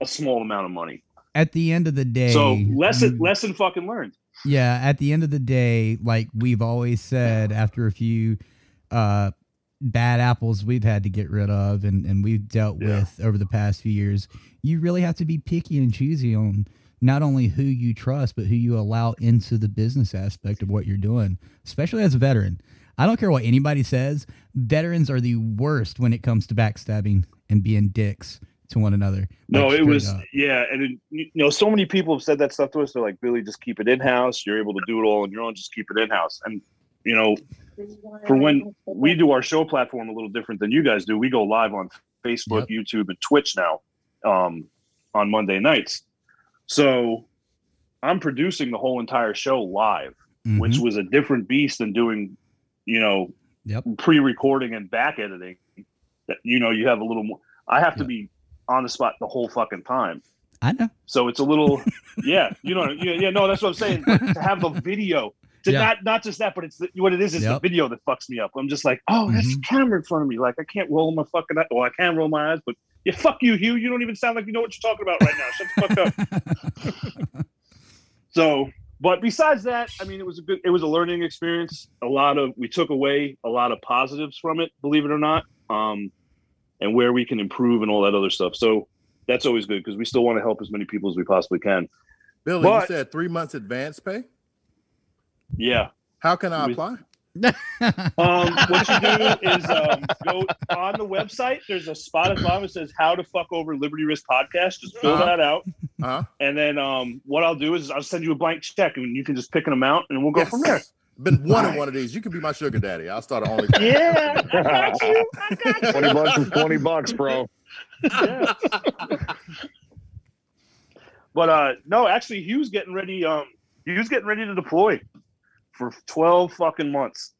a small amount of money. At the end of the day, So lesson lesson fucking learned. Yeah, at the end of the day, like we've always said, after a few uh, bad apples we've had to get rid of and, and we've dealt with over the past few years, you really have to be picky and choosy on not only who you trust, but who you allow into the business aspect of what you're doing, especially as a veteran. I don't care what anybody says, veterans are the worst when it comes to backstabbing and being dicks to one another. No, Like, it was up. yeah, and it, you know, so many people have said that stuff to us. They're like, Billy, just keep it in house. You're able to do it all on your own. Just keep it in house. And you know, for when we do our show platform a little different than you guys do, we go live on Facebook, YouTube, and Twitch now um, on Monday nights. So I'm producing the whole entire show live, which was a different beast than doing, you know, Yep. pre-recording and back editing. That you know, you have a little more. I have to be on the spot the whole fucking time. I know. So it's a little, yeah, you know, yeah, yeah, no, that's what I'm saying. But to have the video, to Yeah. not not just that, but it's the, what it is is Yep. the video that fucks me up. I'm just like, oh, that's Mm-hmm. the camera in front of me. Like I can't roll my fucking, well, I can roll my eyes, but yeah, fuck you, Hugh. You don't even sound like you know what you're talking about right now. Shut the fuck up. so, but besides that, I mean, it was a good, it was a learning experience. A lot of we took away a lot of positives from it, believe it or not, um, and where we can improve and all that other stuff. So that's always good because we still want to help as many people as we possibly can. Billy, But- you said three months advance pay. Yeah. How can I We- apply? Um, what you do is um, go on the website. There's a spot at the bottom that says "How to Fuck Over Liberty Risk Podcast." Just fill Uh-huh. that out, Uh-huh. and then um, what I'll do is I'll send you a blank check, and you can just pick an amount, and we'll go from there. Been one wanting one of these. You can be my sugar daddy. I'll start an only. Yeah, I got you. I got you. 20 bucks is 20 bucks, bro. Yeah. but uh, no, actually, Hugh's getting ready. Um, Hugh's getting ready to deploy for twelve fucking months.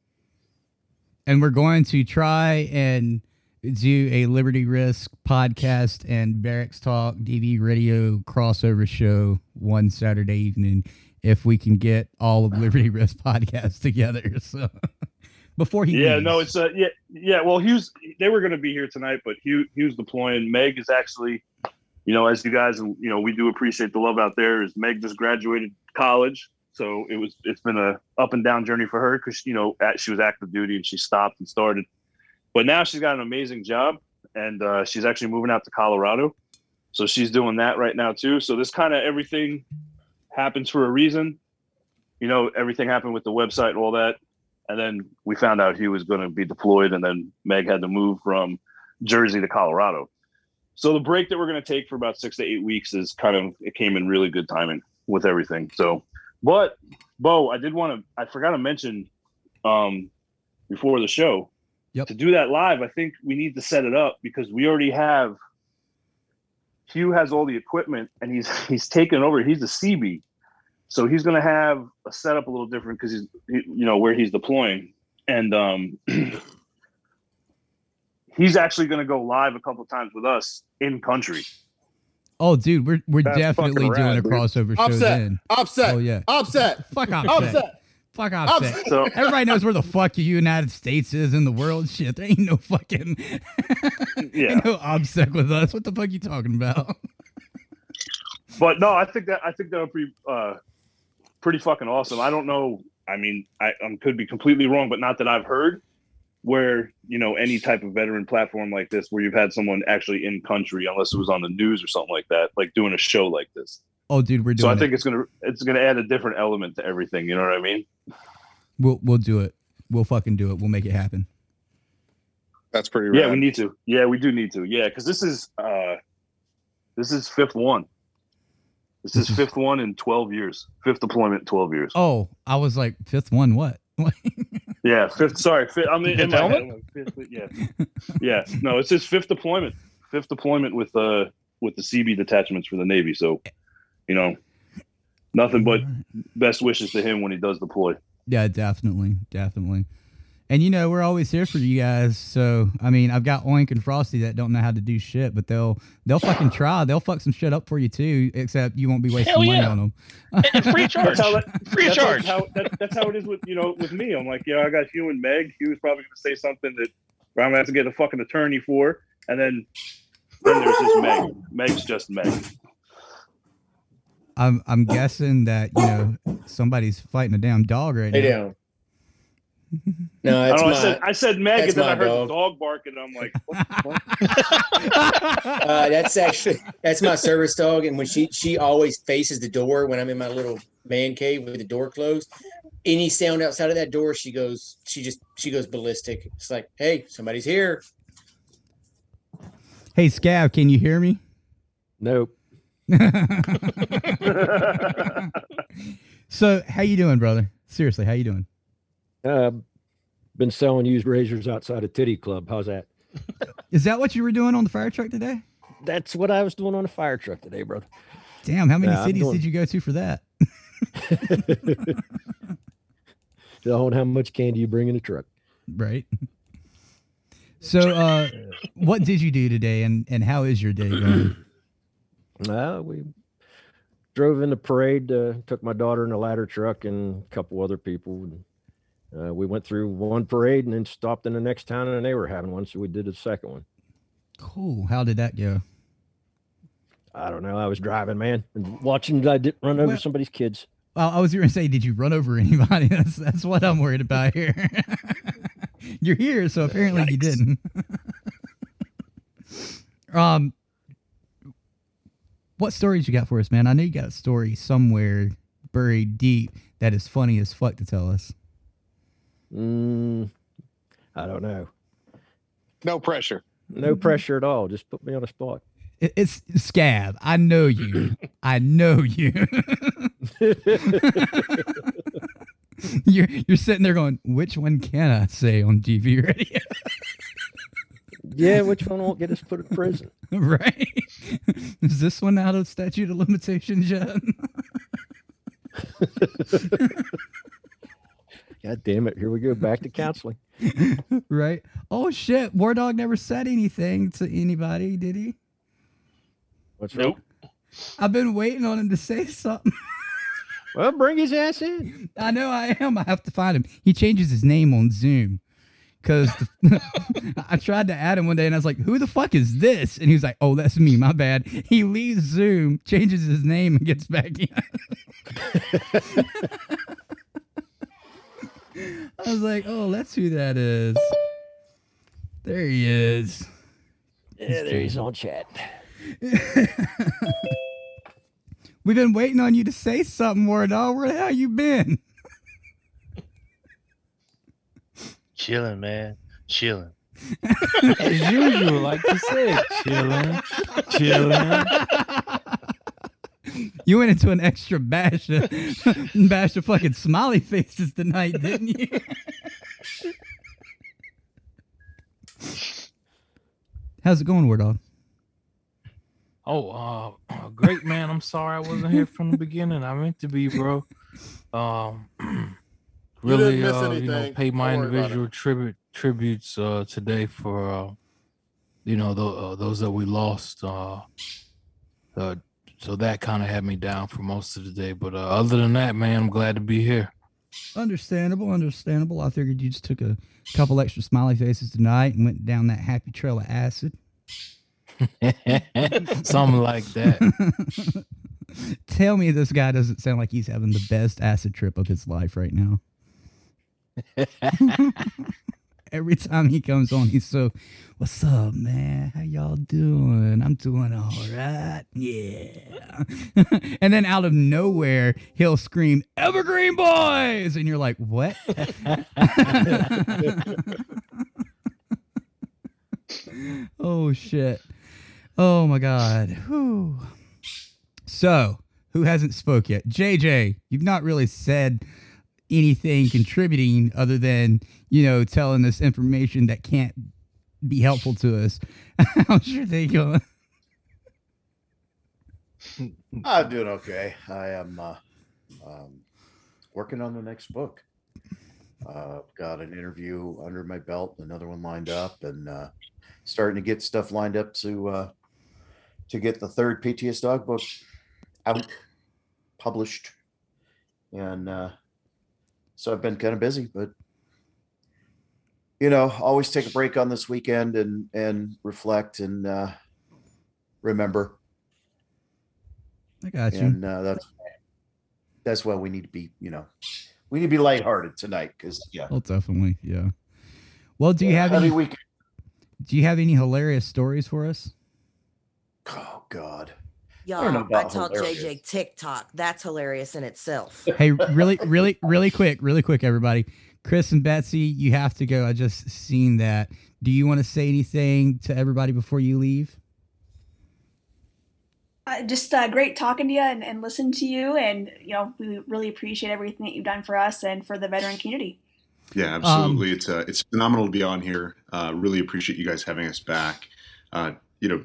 and we're going to try and do a Liberty Risk podcast and Barracks Talk DV radio crossover show one Saturday evening if we can get all of Liberty Risk podcasts together. So before he yeah, leaves. no, it's uh, yeah, yeah. Well, Hughes, they were going to be here tonight, but Hugh, Hughes deploying. Meg is actually, you know, as you guys, you know, we do appreciate the love out there. Is Meg just graduated college, so it was it's been a up and down journey for her because you know at, she was active duty and she stopped and started, but now she's got an amazing job and uh, she's actually moving out to Colorado, so she's doing that right now too. So this kind of everything happens for a reason. You know, everything happened with the website and all that. And then we found out he was going to be deployed, and then Meg had to move from Jersey to Colorado. So the break that we're going to take for about six to eight weeks is kind of it came in really good timing with everything. So, but Bo, I did want to I forgot to mention um, before the show Yep. to do that live. I think we need to set it up because we already have Hugh has all the equipment and he's he's taken over. He's a CB, so he's going to have a setup a little different because he's he- you know where he's deploying, and um, he's actually going to go live a couple times with us in country. Oh, dude, we're we're That's definitely doing rad, a dude. crossover show Upset. then. Upset. Oh yeah. Upset. Fuck offset. Upset. Fuck offset. Upset. So- Everybody knows where the fuck the United States is in the world. Shit, there ain't no fucking Yeah. ain't no OPSEC with us. What the fuck you talking about? But no, I think that I think that would be uh, pretty fucking awesome. I don't know. I mean, I um, could be completely wrong, but not that I've heard. where you know any type of veteran platform like this, where you've had someone actually in country, unless it was on the news or something like that, like doing a show like this. Oh, dude, we're doing. So I it. think it's gonna it's gonna add a different element to everything. You know what I mean? we'll we'll do it. We'll fucking do it. We'll make it happen. That's pretty. Yeah, we need to. Yeah, we do need to. Yeah, because this is uh this is fifth one. This is fifth one in twelve years. Fifth deployment, in twelve years. Oh, I was like fifth one. What? Yeah, fifth. Sorry, fifth. I mean, in my head, like, fifth, yeah, yeah. No, it's his fifth deployment. Fifth deployment with uh with the CB detachments for the Navy. So, you know, nothing but best wishes to him when he does deploy. Yeah, definitely, definitely. And you know, we're always here for you guys. So I mean, I've got Oink and Frosty that don't know how to do shit, but they'll they'll fucking try. They'll fuck some shit up for you too. Except you won't be wasting Hell money yeah. on them. And free charge. That's how, that, Free that's charge. How, that, that's how it is with you know with me. I'm like, yeah, I got Hugh and Meg. Hugh was probably going to say something that I'm gonna have to get a fucking attorney for, and then then there's just Meg. Meg's just Meg. I'm I'm guessing that you know somebody's fighting a damn dog right Lay now. down. No, I, don't know, my. I said I said Meg, and then I heard dog. the dog barking, and I'm like, what, what? uh, that's actually that's my service dog, and when she she always faces the door when I'm in my little man cave with the door closed. Any sound outside of that door, she goes she just she goes ballistic. It's like, hey, somebody's here. Hey, Scav, can you hear me? Nope. so, how you doing, brother? Seriously, how you doing? Uh, been selling used razors outside of Titty Club. How's that? Is that what you were doing on the fire truck today? That's what I was doing on the fire truck today, brother. Damn, how many I'm cities doing- did you go to for that? Showing how much candy you bring in a truck. Right. So, uh, what did you do today, and and how is your day going? Uh, we drove in the parade, uh, took my daughter in a ladder truck and a couple other people. And, uh, we went through one parade and then stopped in the next town and they were having one. So we did the second one. Cool. How did that go? I don't know. I was driving, man, and watching I did run over Well- somebody's kids. Well, I was going to say, did you run over anybody? That's that's what I'm worried about here. You're here, so apparently you didn't. um, what stories you got for us, man? I know you got a story somewhere buried deep that is funny as fuck to tell us. Mm, I don't know. No pressure. No pressure at all. Just put me on the spot. It, it's Scab. I know you. I know you. you're you're sitting there going, which one can I say on TV radio? yeah, which one won't get us put in prison? right? Is this one out of statute of limitations yet? God damn it. Here we go. Back to counseling. right? Oh shit! WarDawg never said anything to anybody, did he? What's wrong? I've been waiting on him to say something. Well, bring his ass in. I know I am. I have to find him. He changes his name on Zoom. Cause I tried to add him one day and I was like, "Who the fuck is this?" And he was like, "Oh, that's me. My bad." He leaves Zoom, changes his name, and gets back in. I was like, "Oh, that's who that is." There he is. Yeah, there he's on chat. We've been waiting on you to say something, WarDawg. Oh, where the hell you been? Chilling, man. Chilling. As usual, like you said, chilling, chilling. You went into an extra bash of, bash of fucking smiley faces tonight, didn't you? How's it going, WarDawg? Oh, uh, great man. I'm sorry I wasn't here from the beginning. I meant to be, bro. Um, You didn't really, miss uh, you know, pay my Don't worry about individual tribute tributes uh, today for, uh, you know, the, uh, those that we lost. Uh, uh, so that kind of had me down for most of the day. But uh, other than that, man, I'm glad to be here. Understandable, understandable. I figured you just took a couple extra smiley faces tonight and went down that happy trail of acid. Something like that. Tell me this guy doesn't sound like he's having the best acid trip of his life right now. every time he comes on, he's so, "What's up, man? How y'all doing? I'm doing all right, yeah." and then out of nowhere, he'll scream, "Evergreen Boys!" and you're like, "What?" oh shit! Oh my god! Whew. So, who hasn't spoke yet? JJ, you've not really said anything contributing other than you know telling us information that can't be helpful to us. How's your day going? I'm doing okay. I am uh, um, working on the next book. Uh, got an interview under my belt, another one lined up, and uh, starting to get stuff lined up to uh, to get the third PTS dog book out, published, and uh, so I've been kind of busy, but you know, always take a break on this weekend and and reflect and uh, remember. I got you. And uh, that's that's why we need to be, you know, we need to be lighthearted tonight because yeah, Well, definitely, yeah. Well, do you Yeah, have any? weekend. Do you have any hilarious stories for us? Oh God. Y'all, don't know I, about taught hilarious. JJ TikTok. That's hilarious in itself. hey, really, really, really quick, really quick, everybody. Chris and Betsy, you have to go. I just seen that. Do you want to say anything to everybody before you leave? Uh, just uh, great talking to you and, and listening to you, and you know we really appreciate everything that you've done for us and for the veteran community. Yeah, absolutely. it's uh, it's phenomenal to be on here. Uh, really appreciate you guys having us back. Uh, you know,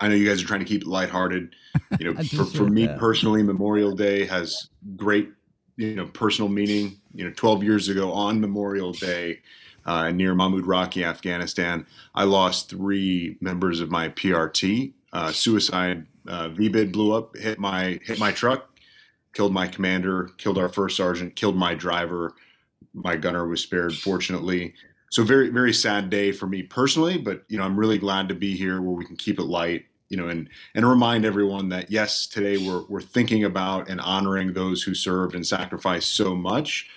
I know you guys are trying to keep it lighthearted. You know, for, for me that. personally, Memorial Day has great, you know, personal meaning. You know, 12 years ago on Memorial Day, uh, near Mahmud Raqi, Afghanistan, I lost three members of my PRT. Uh, suicide uh, VBIED blew up, hit my hit my truck, killed my commander, killed our first sergeant, killed my driver. My gunner was spared, fortunately. So very very sad day for me personally, but you know I'm really glad to be here where we can keep it light, you know, and and remind everyone that yes, today we're we're thinking about and honoring those who served and sacrificed so much,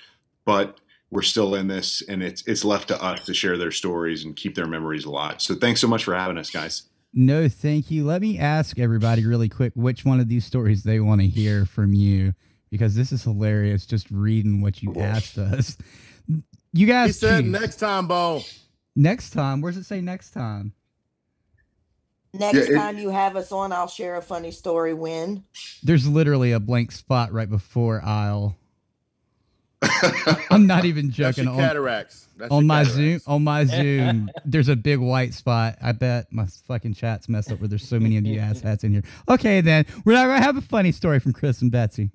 but we're still in this, and it's it's left to us to share their stories and keep their memories alive. So thanks so much for having us, guys. No, thank you. Let me ask everybody really quick which one of these stories they want to hear from you because this is hilarious just reading what you asked us. You guys He said choose. next time, Bo. next time. Where's it say next time? Next Yeah, it- time you have us on, I'll share a funny story when. There's literally a blank spot right before I'll. I'm not even That's joking. your On, cataracts. That's on my cataracts. Zoom, on my Zoom, there's a big white spot. I bet my fucking chat's messed up where there's so many of you asshats in here. Okay, then we're not gonna have a funny story from Chris and Betsy.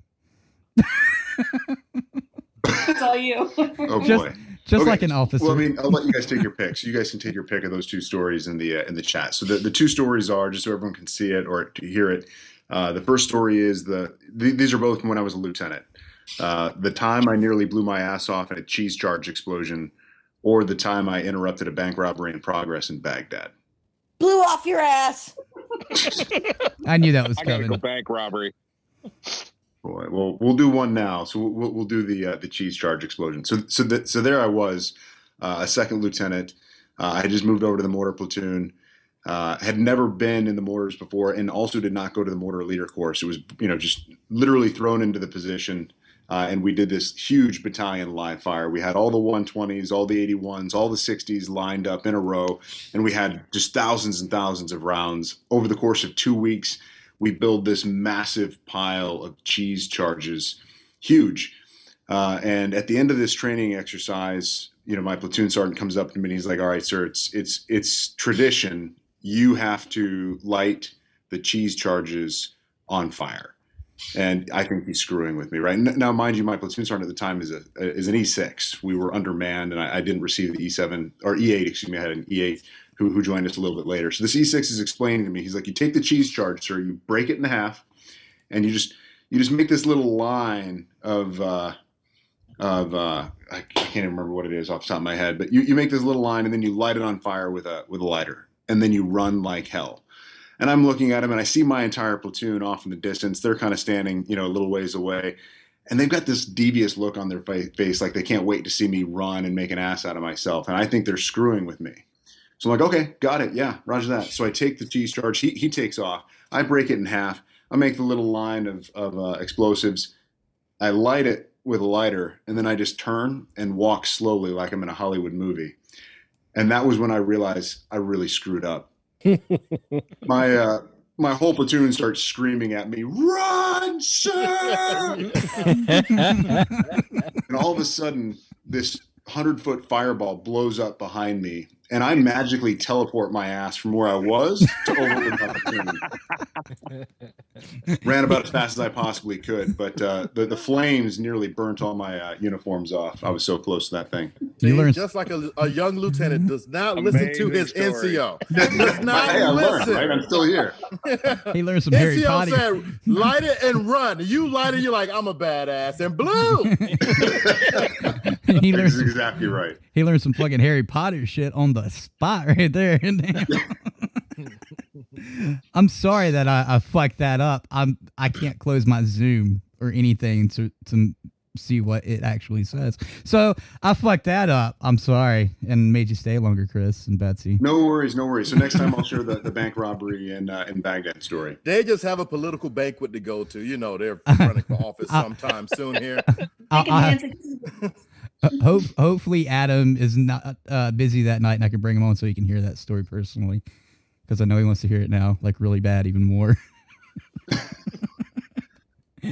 It's all you. Oh Just- boy. just like an officer. Well, I mean, I'll let you guys take your picks. You guys can take your pick of those two stories in the uh, in the chat. So the, the two stories are just so everyone can see it or to hear it. Uh, the first story is the th- these are both from when I was a lieutenant. Uh, the time I nearly blew my ass off in a cheese charge explosion, or the time I interrupted a bank robbery in progress in Baghdad. Blew off your ass. I knew that was I gotta coming. go bank robbery. Well, we'll do one now. So we'll, we'll, do the uh, the cheese charge explosion. So so so there I was, uh, a second lieutenant. Uh, I had just moved over to the mortar platoon. Uh, had never been in the mortars before, and also did not go to the mortar leader course. It was you know just literally thrown into the position, uh, and we did this huge battalion live fire. We had all the 120s, all the 81s, all the 60s lined up in a row, and we had just thousands and thousands of rounds over the course of two weeks we build this massive pile of cheese charges, huge. Uh, and at the end of this training exercise, you know, my platoon sergeant comes up to me and he's like, "All right, sir, it's it's it's tradition. You have to light the cheese charges on fire." And I think he's screwing with me, right? Now, mind you, my platoon sergeant at the time is a is an E6. We were undermanned, and I, I didn't receive the E7 or E8. Excuse me, I had an E8 who, who joined us a little bit later. So this E6 is explaining to me. He's like, "You take the cheese charge, sir. You break it in half, and you just you just make this little line of uh, of uh, I, can't even remember what it is off the top of my head, but you, you make this little line, and then you light it on fire with a with a lighter, and then you run like hell." And I'm looking at him, and I see my entire platoon off in the distance. They're kind of standing, you know, a little ways away. and they've got this devious look on their face, like they can't wait to see me run and make an ass out of myself, and I think they're screwing with me. So I'm like, okay, got it, yeah, Roger that. So I take the cheese charge. He he takes off. I break it in half. I make the little line of of uh, explosives. I light it with a lighter, and then I just turn and walk slowly, like I'm in a Hollywood movie. And that was when I realized I really screwed up. My uh, my whole platoon starts screaming at me, "Run, sir!" and all of a sudden, this hundred foot fireball blows up behind me, and I magically teleport my ass from where I was to over with my. Ran about as fast as I possibly could, but uh, the the flames nearly burnt all my uh, uniforms off. I was so close to that thing. See, learn- just like a, a young lieutenant does not listen to his story. NCO. Does not Hey, I learned, right? I'm still here. He learned some Harry NCO Potter. said, "Light it and run." You light it, you're like, "I'm a badass," and blue. he learned some, exactly right. he learned some fucking Harry Potter shit on the spot right there. I'm sorry that I, I fucked that up. I'm I can't close my Zoom or anything to to see what it actually says. So I fucked that up. I'm sorry and made you stay longer, Chris and Betsy. No worries, no worries. So next time I'll share the, the bank robbery in uh, in Baghdad story. They just have a political banquet to go to. You know, they're running for office sometime soon here. I'll- I'll- hope hopefully Adam is not uh, busy that night and I can bring him on so he can hear that story personally because I know he wants to hear it now, like really bad, even more.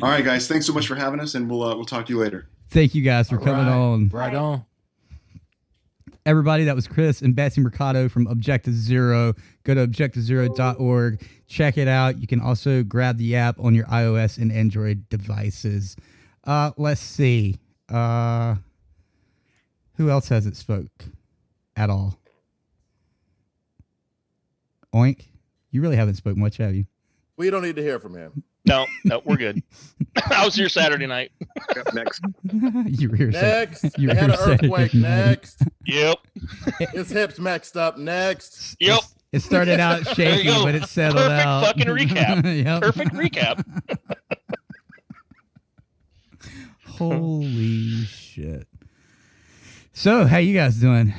All right, guys. Thanks so much for having us, and we'll uh, we'll talk to you later. Thank you guys for coming on. Right on. Everybody, that was Chris and Betsy Mercado from Objective Zero. Go to objectivezero.org. Check it out. You can also grab the app on your iOS and Android devices. Uh, let's see. Uh, who else hasn't spoke at all? Oink, you really haven't spoke much, have you? We don't need to hear from him. No, no, we're good. I was here Saturday night. next. you were here. Sat- Next, you they were had here an earthquake. Saturday night. Next, Yep. his hips maxed up. Next, Yep. It started out There shaky, but it settled Perfect out. fucking recap. Yep. Perfect recap. Holy shit. So, how you guys doing?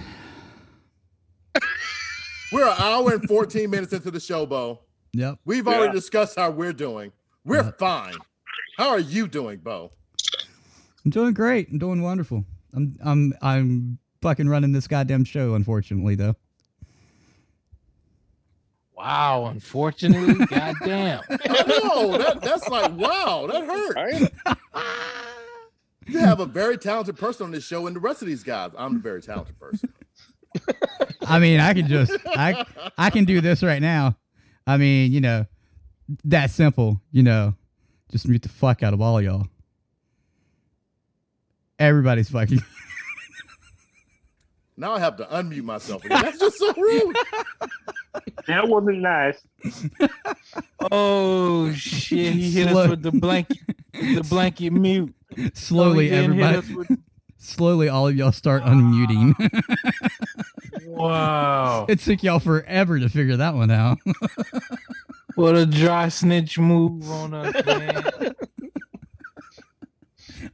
we're an hour and 14 minutes into the show, Bo. Yep. We've already Yeah. discussed how we're doing. We're fine. How are you doing, Bo? I'm doing great. I'm doing wonderful. I'm I'm I'm fucking running this goddamn show, unfortunately though. Wow, unfortunately, goddamn. no, that, that's like wow, that hurt. You have a very talented person on this show, and the rest of these guys, I'm a very talented person. I mean, I can just I I can do this right now. I mean, you know, that simple, you know. Just mute the fuck out of all y'all. Everybody's fucking Now I have to unmute myself. Again. That's just so rude. That wasn't nice. Oh shit! He hit Slow- us with the blanket, the blanket mute. Slowly Oh, he didn't hit everybody with- slowly all of y'all start unmuting. Wow! it took y'all forever to figure that one out. What a dry snitch move on us, man.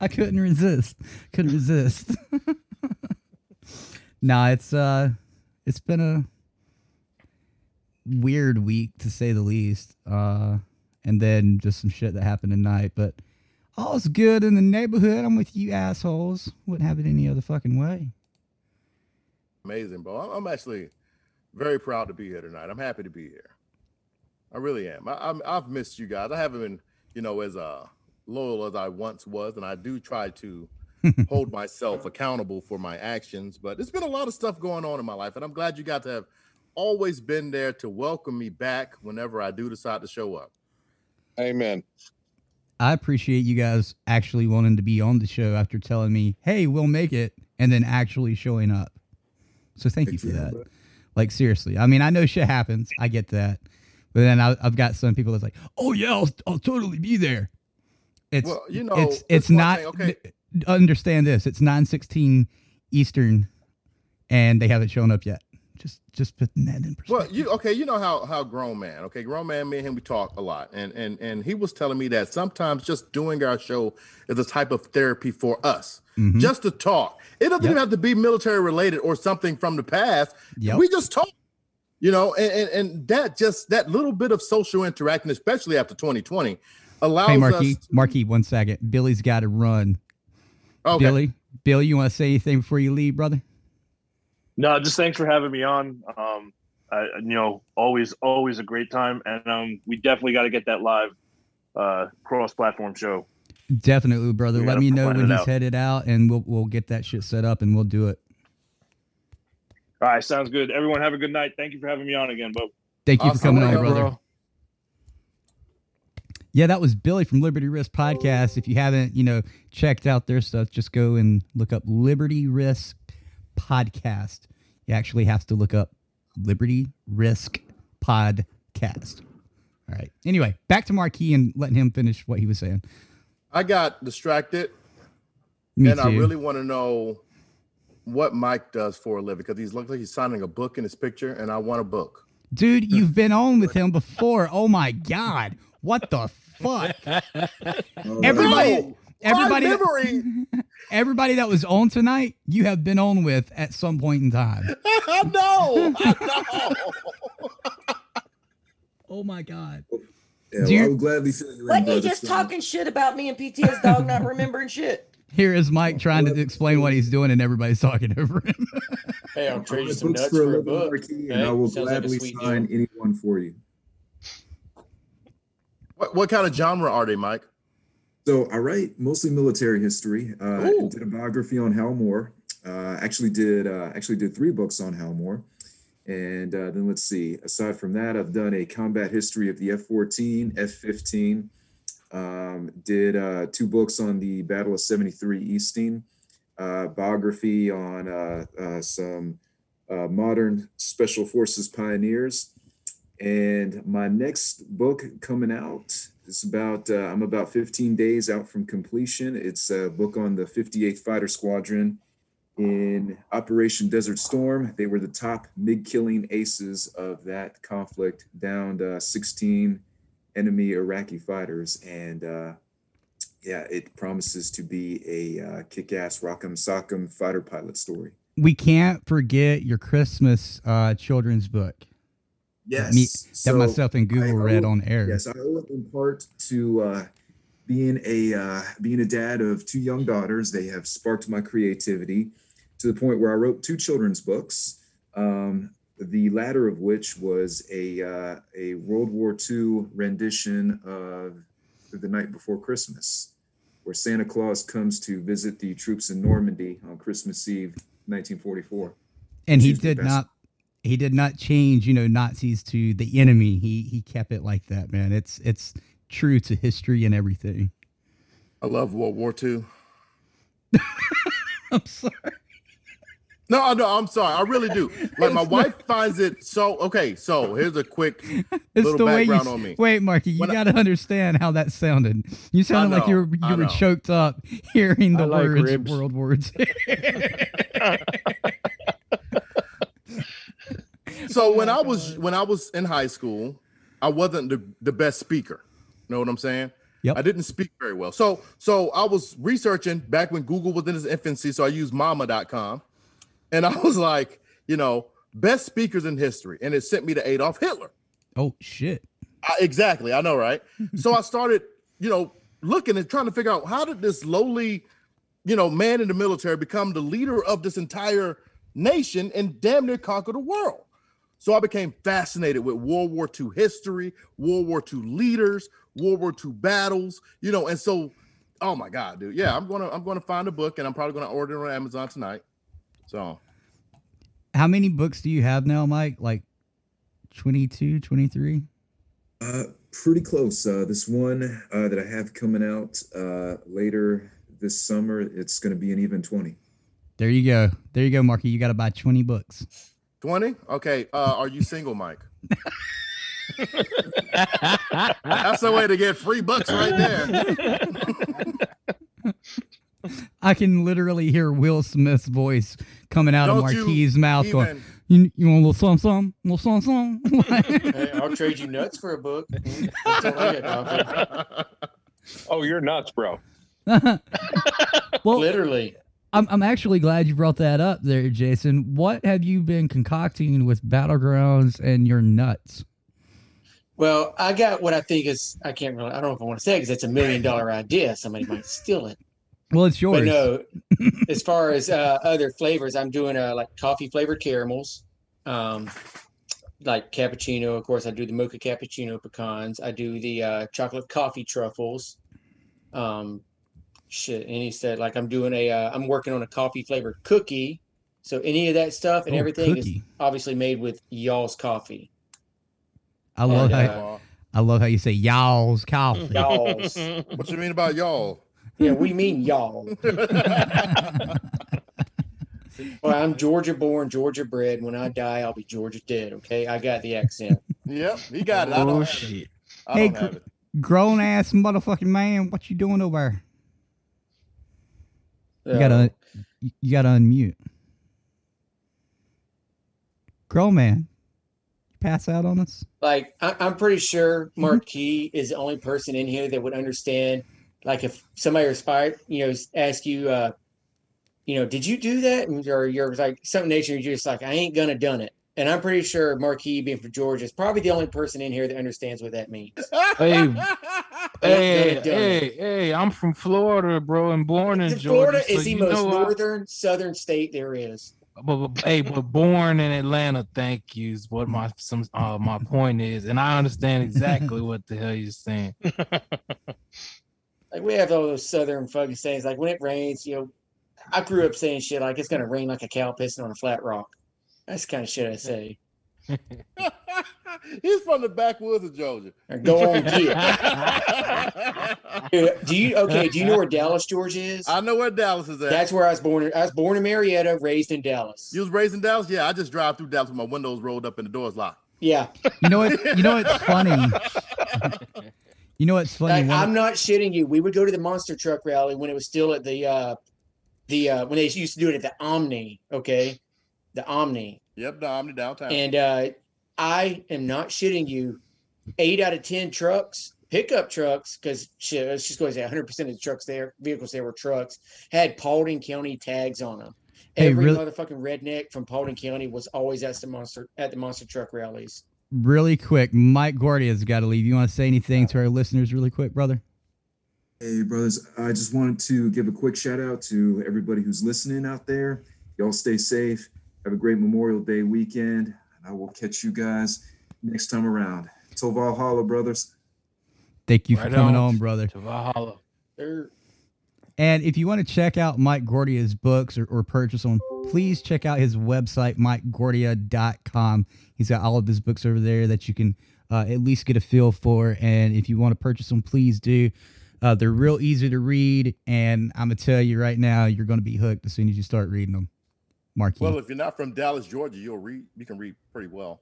I couldn't resist. Couldn't resist. nah, it's uh it's been a weird week to say the least. Uh and then just some shit that happened tonight, but all's good in the neighborhood. I'm with you assholes. Wouldn't have it any other fucking way. Amazing, Bo. I'm- I'm actually very proud to be here tonight. I'm happy to be here. I really am. I, I'm, I've missed you guys. I haven't been, you know, as uh, loyal as I once was, and I do try to hold myself accountable for my actions. But there's been a lot of stuff going on in my life, and I'm glad you got to have always been there to welcome me back whenever I do decide to show up. Amen. I appreciate you guys actually wanting to be on the show after telling me, "Hey, we'll make it," and then actually showing up. So thank you for that. Like seriously, I mean, I know shit happens. I get that, but then I, I've got some people that's like, "Oh yeah, I'll, I'll totally be there." It's Well, you know, it's it's not. thing, okay. n- Understand this? It's nine sixteen Eastern, and they haven't shown up yet. Just just putting that in perspective. Well, you okay? You know how how grown man. Okay, grown man. Me and him, we talk a lot, and and and he was telling me that sometimes just doing our show is a type of therapy for us, Mhm. just to talk. It doesn't Yep. even have to be military related or something from the past. Yep. We just talk. You know, and, and and that just that little bit of social interaction, especially after 2020, allows Hey, Marquis, us. Marquis, one second. Billy's got to run. Okay. Billy, Billy, you want to say anything before you leave, brother? No, just thanks for having me on. Um, I, you know, always, always a great time, and um, we definitely got to get that live uh, cross-platform show. Definitely, brother. We Let me know when he's out. headed out, and we'll we'll get that shit set up, and we'll do it. All right, sounds good. Everyone, have a good night. Thank you for having me on again, Bo. Thank you for coming on, Way brother. bro. Yeah, that was Billy from Liberty Risk Podcast. If you haven't, you know, checked out their stuff, just go and look up Liberty Risk Podcast. You actually have to look up Liberty Risk Podcast. All right. Anyway, back to Marquis and letting him finish what he was saying. I got distracted, Me and I really want to know what Mike does for a living because he's looks like he's signing a book in his picture, and I want a book. Dude, you've been on with him before. Oh my God. What the fuck? Everybody, No, everybody, my that, everybody that was on tonight, you have been on with at some point in time. I know. I know. Oh my God. Yeah, Do well, I you- would gladly fill you Wasn't he just So- talking shit about me and PTS dog not remembering shit? Here is Mike trying to explain what he's doing, and everybody's talking over him. Hey, I'll I trade you write some nuts for a for a living, book. Marquis, Hey, and I will sounds gladly sweet sign deal. anyone for you. What, what kind of genre are they, Mike? So I write mostly military history. Uh, did a biography on Hal Moore. Uh, actually did uh, actually did three books on Hal Moore. And uh, then let's see. Aside from that, I've done a combat history of the F-14, F-15. Um, did uh, two books on the Battle of 73 Easting. Uh, biography on uh, uh, some uh, modern special forces pioneers. And my next book coming out is about, uh, I'm about 15 days out from completion. It's a book on the 58th Fighter Squadron in Operation Desert Storm. They were the top MiG killing aces of that conflict, downed uh, 16 enemy Iraqi fighters. And uh, yeah, it promises to be a uh, kick ass Rock'em Sock'em fighter pilot story. We can't forget your Christmas uh, children's book. Yes. Me, that so myself and Google read on air. Yes, I owe it in part to uh, being a uh, being a dad of two young daughters. They have sparked my creativity to the point where I wrote two children's books. Um, the latter of which was a uh, a World War II rendition of The Night Before Christmas, where Santa Claus comes to visit the troops in Normandy on Christmas Eve, 1944. and he did not he did not change you know nazis to the enemy he he kept it like that man it's it's true to history and everything I love World War II. i'm sorry No, no, I'm sorry. I really do. Like my wife finds it so okay. So here's a quick it's little the way you background s- on me. wait marky you When got to understand how that sounded you sounded like you were you were choked up hearing the I words ribs. world war ii So oh when I was when I was in high school, I wasn't the, the best speaker. Know what I'm saying? Yep. I didn't speak very well. So so I was researching back when Google was in its infancy. So I used mama.com. And I was like, you know, best speakers in history. And it sent me to Adolf Hitler. oh shit I, exactly. I know, right? so I started, you know, looking and trying to figure out how did this lowly, you know, man in the military become the leader of this entire nation and damn near conquer the world. So I became fascinated with World War II history, World War II leaders, World War II battles, you know, and so, oh my God, dude. Yeah, I'm gonna I'm gonna find a book and I'm probably gonna order it on Amazon tonight. So how many books do you have now mike like 22 23 Uh, pretty close. Uh, this one uh, that I have coming out uh, later this summer, it's going to be an even 20. there you go there you go marky you got to buy 20 books 20? Okay. Uh, are you single, Mike? That's the way to get free bucks right there. I can literally hear Will Smith's voice coming out of Don't you Marquis' mouth going, You, you want a little something, something, a little something, something? Hey, I'll trade you nuts for a book. That's all I get, Coffee. Oh, you're nuts, bro. well, literally. I'm, I'm actually glad you brought that up there, Jason. What have you been concocting with Battlegrounds and your nuts? Well, I got what I think is I can't really I don't know if I want to say because it's a million dollar idea. Somebody might steal it. Well, it's yours. But no, as far as uh, other flavors, I'm doing uh, like coffee flavored caramels, um, like cappuccino. Of course, I do the mocha cappuccino pecans. I do the uh, chocolate coffee truffles. Um, shit, and he said like I'm doing a uh, I'm working on a coffee flavored cookie. So any of that stuff and Oh, everything cookie. is obviously made with y'all's coffee. I love And, how uh, I love how you say y'all's coffee. Y'all's. What you mean about y'all? Yeah, we mean y'all. well, I'm Georgia born, Georgia bred. When I die, I'll be Georgia dead. Okay, I got the accent. Yep, he got it. I don't Oh, have shit. it. I Hey, gr- grown ass motherfucking man, what you doing over there? You gotta, you gotta unmute. Grown man, you pass out on us. like I, I'm pretty sure Marquis is the only person in here that would understand. Like if somebody aspired, you know, ask you, uh, you know, did you do that? And or you're like some nature, you're just like, I ain't gonna done it. And I'm pretty sure Marquis, being from Georgia, is probably the only person in here that understands what that means. Hey, hey, hey, hey! I'm from Florida, bro, and born in Georgia. Florida so is the most know I- northern southern state there is. but, but- hey, but born in Atlanta, thank you. Is what my some uh my point is, and I understand exactly what the hell you're saying. Like we have all those southern fucking sayings. Like when it rains, you know, I grew up saying shit like it's gonna rain like a cow pissing on a flat rock. That's the kind of shit I say. He's from the backwoods of Georgia. Go on, get. Dude, do you okay? Do you know where Dallas, Georgia is? I know where Dallas is at. That's where I was born. I was born in Marietta, raised in Dallas. You was raised in Dallas? Yeah, I just drive through Dallas with my windows rolled up and the doors locked. Yeah. You know what? You know what's funny? You know what's funny? Like, One- I'm not shitting you. We would go to the monster truck rally when it was still at the uh the uh when they used to do it at the Omni, okay? The Omni. Yep, no, I'm in downtown. And uh I am not shitting you. Eight out of ten trucks, pickup trucks, because shit, let's just go and say 100 percent of the trucks there, vehicles there were trucks, had Paulding County tags on them. Hey, Every really- motherfucking redneck from Paulding County was always at the monster at the monster truck rallies. really quick, Mike Guardia's got to leave. You want to say anything to our listeners, really quick, brother? Hey, brothers, I just wanted to give a quick shout out to everybody who's listening out there. Y'all stay safe. Have a great Memorial Day weekend. And I will catch you guys next time around. Till Valhalla, brothers. Thank you for coming on. on, brother. To Valhalla. They're And if you want to check out Mike Guardia's books or, or purchase them, please check out his website, mikeguardia.com. He's got all of his books over there that you can uh, at least get a feel for. And if you want to purchase them, please do. Uh, they're real easy to read. And I'm going to tell you right now, you're going to be hooked as soon as you start reading them. Marky. Well, if you're not from Dallas, Georgia, you'll read. You can read pretty well.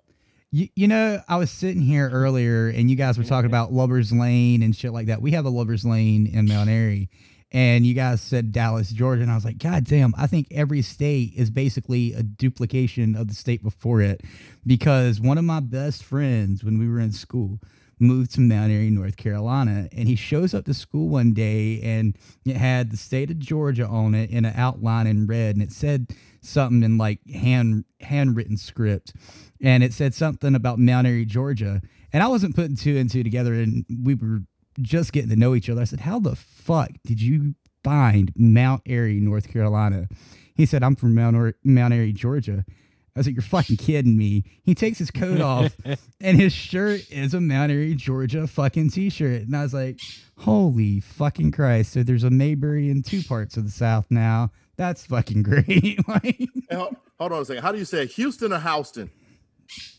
You, you know, I was sitting here earlier and you guys were talking mm-hmm. about Lover's Lane and shit like that. We have a Lover's Lane in Mount Airy. And you guys said Dallas, Georgia. And I was like, God damn, I think every state is basically a duplication of the state before it. Because one of my best friends when we were in school moved to Mount Airy, North Carolina. And he shows up to school one day and it had the state of Georgia on it in an outline in red. And it said something in like hand handwritten script and it said something about Mount Airy, Georgia. And I wasn't putting two and two together, and we were just getting to know each other. I said, How the fuck did you find Mount Airy, North Carolina? He said, I'm from Mount, Mount Airy, Georgia. I was like, You're fucking kidding me. He takes his coat off, and his shirt is a Mount Airy, Georgia fucking t shirt. And I was like, Holy fucking Christ. So there's a Mayberry in two parts of the South now. That's fucking great. like, Hey, hold, hold on a second. How do you say it? Houston or Houston?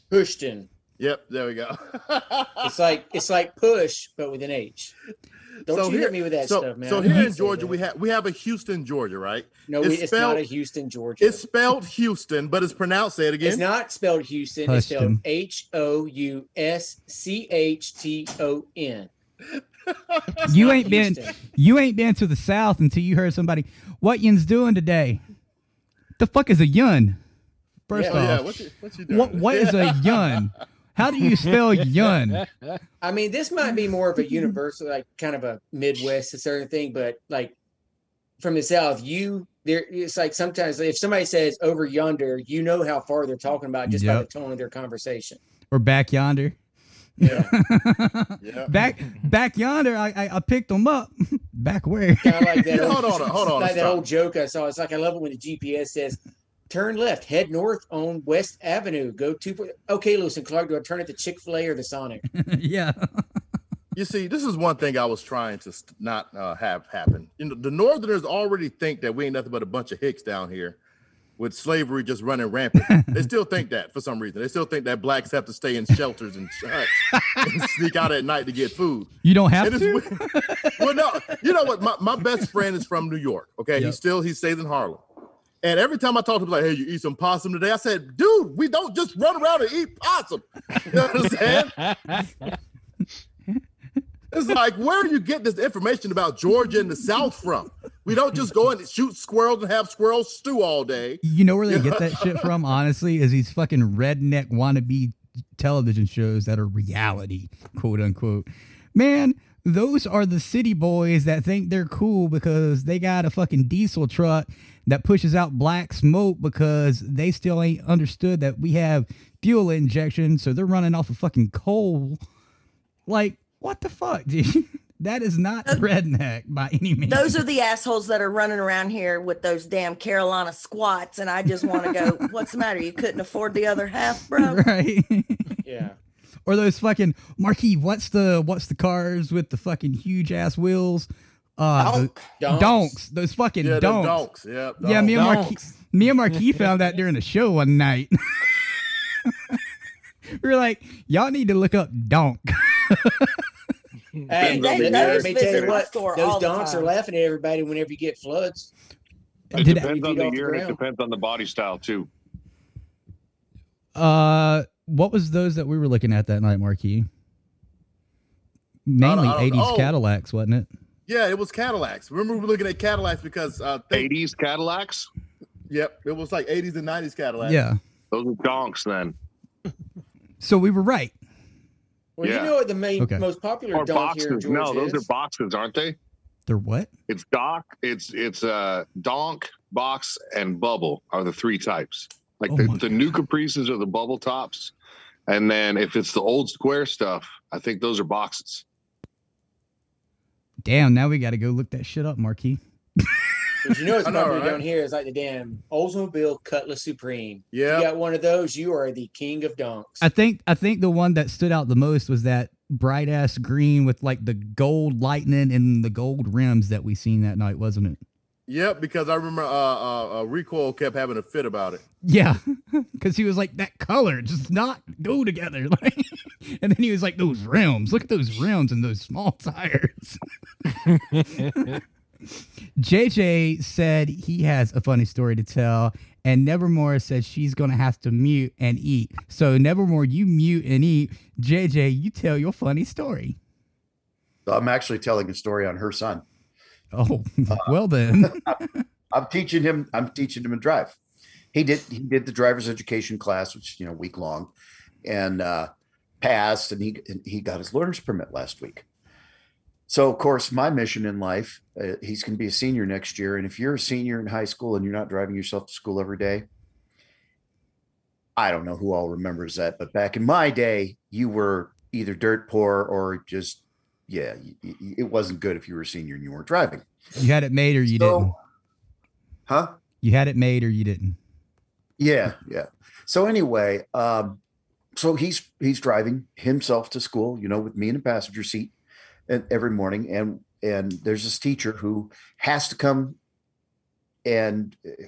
Pushton. Yep, there we go. It's like it's like push, but with an H. Don't So you here- hit me with that so, stuff, man. So here can't in Georgia, that. we have we have a Houston, Georgia, right? No, we- it's not a Houston, Georgia. It's spelled Houston, but it's pronounced. Say it again. It's not spelled Houston. It's spelled Houston. H O U S C H T O N. you not ain't been you ain't been to the south until you heard somebody what yin's doing today the fuck is a yun First Yeah. off, Yeah, what you- what you what what is a yun? How do you spell yun? I mean, this might be more of a universal, like kind of a Midwest, a certain thing, but like from the South, you there. It's like sometimes if somebody says over yonder, you know how far they're talking about just by the tone of their conversation. Or back yonder? Yeah. Back back yonder, I I, I picked them up. back where? Kind of like that. Hold on, hold on, Like that old joke I saw. It's like I love it when the GPS says. Turn left, head north on West Avenue. Go to okay, Lewis and Clark. Do I turn at the Chick Fil A or the Sonic? yeah. You see, this is one thing I was trying to not uh, have happen. You know, the Northerners already think that we ain't nothing but a bunch of hicks down here, with slavery just running rampant. they still think that for some reason. They still think that blacks have to stay in shelters and huts and sneak out at night to get food. You don't have It is to. weird. well, no, you know what? My, my best friend is from New York. Okay, Yep. he still he stays in Harlem. And every time I talk to him, like, "Hey, you eat some possum today?" I said, "Dude, we don't just run around and eat possum." You understand? It's like, where do you get this information about Georgia and the South from? We don't just go and shoot squirrels and have squirrels stew all day. You know where they get that shit from, honestly, is these fucking redneck wannabe television shows that are reality, quote unquote. Man, those are the city boys that think they're cool because they got a fucking diesel truck that pushes out black smoke because they still ain't understood that we have fuel injection, so they're running off of fucking coal. Like, what the fuck, dude? That is not redneck by any means. Those are the assholes that are running around here with those damn Carolina squats, and I just want to go. What's the matter? You couldn't afford the other half, bro. right. Yeah. Or those fucking Marquis, what's the what's the cars with the fucking huge ass wheels? Uh the- Donks. donks. Those fucking Yeah, them donks. donks. Yep, Yeah, me and. Marquis me and Marquis found that during the show one night. we were like, y'all need to look up donk. Hey, They- let, they let me tell you what, those donks are laughing at everybody whenever you get floods. It Did- depends on the off the year and it depends on the body style too. uh what was those that we were looking at that night, Marquis? Mainly I don't- 80s oh. Cadillacs, wasn't it? Yeah, it was Cadillacs. Remember, we were looking at Cadillacs because uh, think, 80s Cadillacs? Yep, it was like 80s and 90s Cadillacs. Yeah. Those are donks then. So we were right. Well, Yeah. you know what the main Okay. most popular Or donk here in boxes. Georgia No, those is? are boxes, aren't they? They're what? It's dock, it's it's uh donk, box, and bubble are the three types. Like Oh the, my the new caprices are the bubble tops. And then if it's the old square stuff, I think those are boxes. Damn, now we gotta go look that shit up, Marquis. But you know what's I know, popular right? down here is like the damn Oldsmobile Cutlass Supreme. Yeah. You got one of those, you are the king of donks. I think I think the one that stood out the most was that bright ass green with like the gold lightning and the gold rims that we seen that night, wasn't it? Yep, because I remember uh, uh, uh, Recoil kept having a fit about it. Yeah, because he was like that color just not go together. Like, and then he was like those rims. Look at those rims and those small tires. JJ said he has a funny story to tell, and Nevermore said she's gonna have to mute and eat. So Nevermore, you mute and eat. JJ, you tell your funny story. I'm actually telling a story on her son. Oh, well then. I'm teaching him. I'm teaching him to drive. He did. He did the driver's education class, which you know week long, and uh, passed. And he and he got his learner's permit last week. So of course, my mission in life, uh, he's going to be a senior next year. And if you're a senior in high school and you're not driving yourself to school every day, I don't know who all remembers that, but back in my day, you were either dirt poor or just yeah, it wasn't good if you were a senior and you weren't driving. You had it made or you So- didn't. Huh? You had it made or you didn't. Yeah, yeah. So anyway, um, so he's he's driving himself to school, you know, with me in the passenger seat, and every morning, and and there's this teacher who has to come, and uh,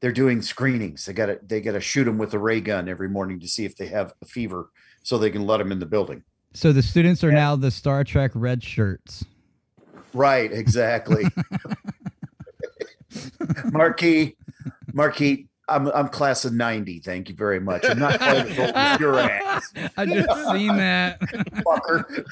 they're doing screenings. They got to they got to shoot them with a ray gun every morning to see if they have a fever, so they can let them in the building. So the students are now the Star Trek red shirts. Right, exactly. Marquis, Marquis, I'm I'm class of 90. Thank you very much. I'm not quite as old as your ass. I just seen that. fucker.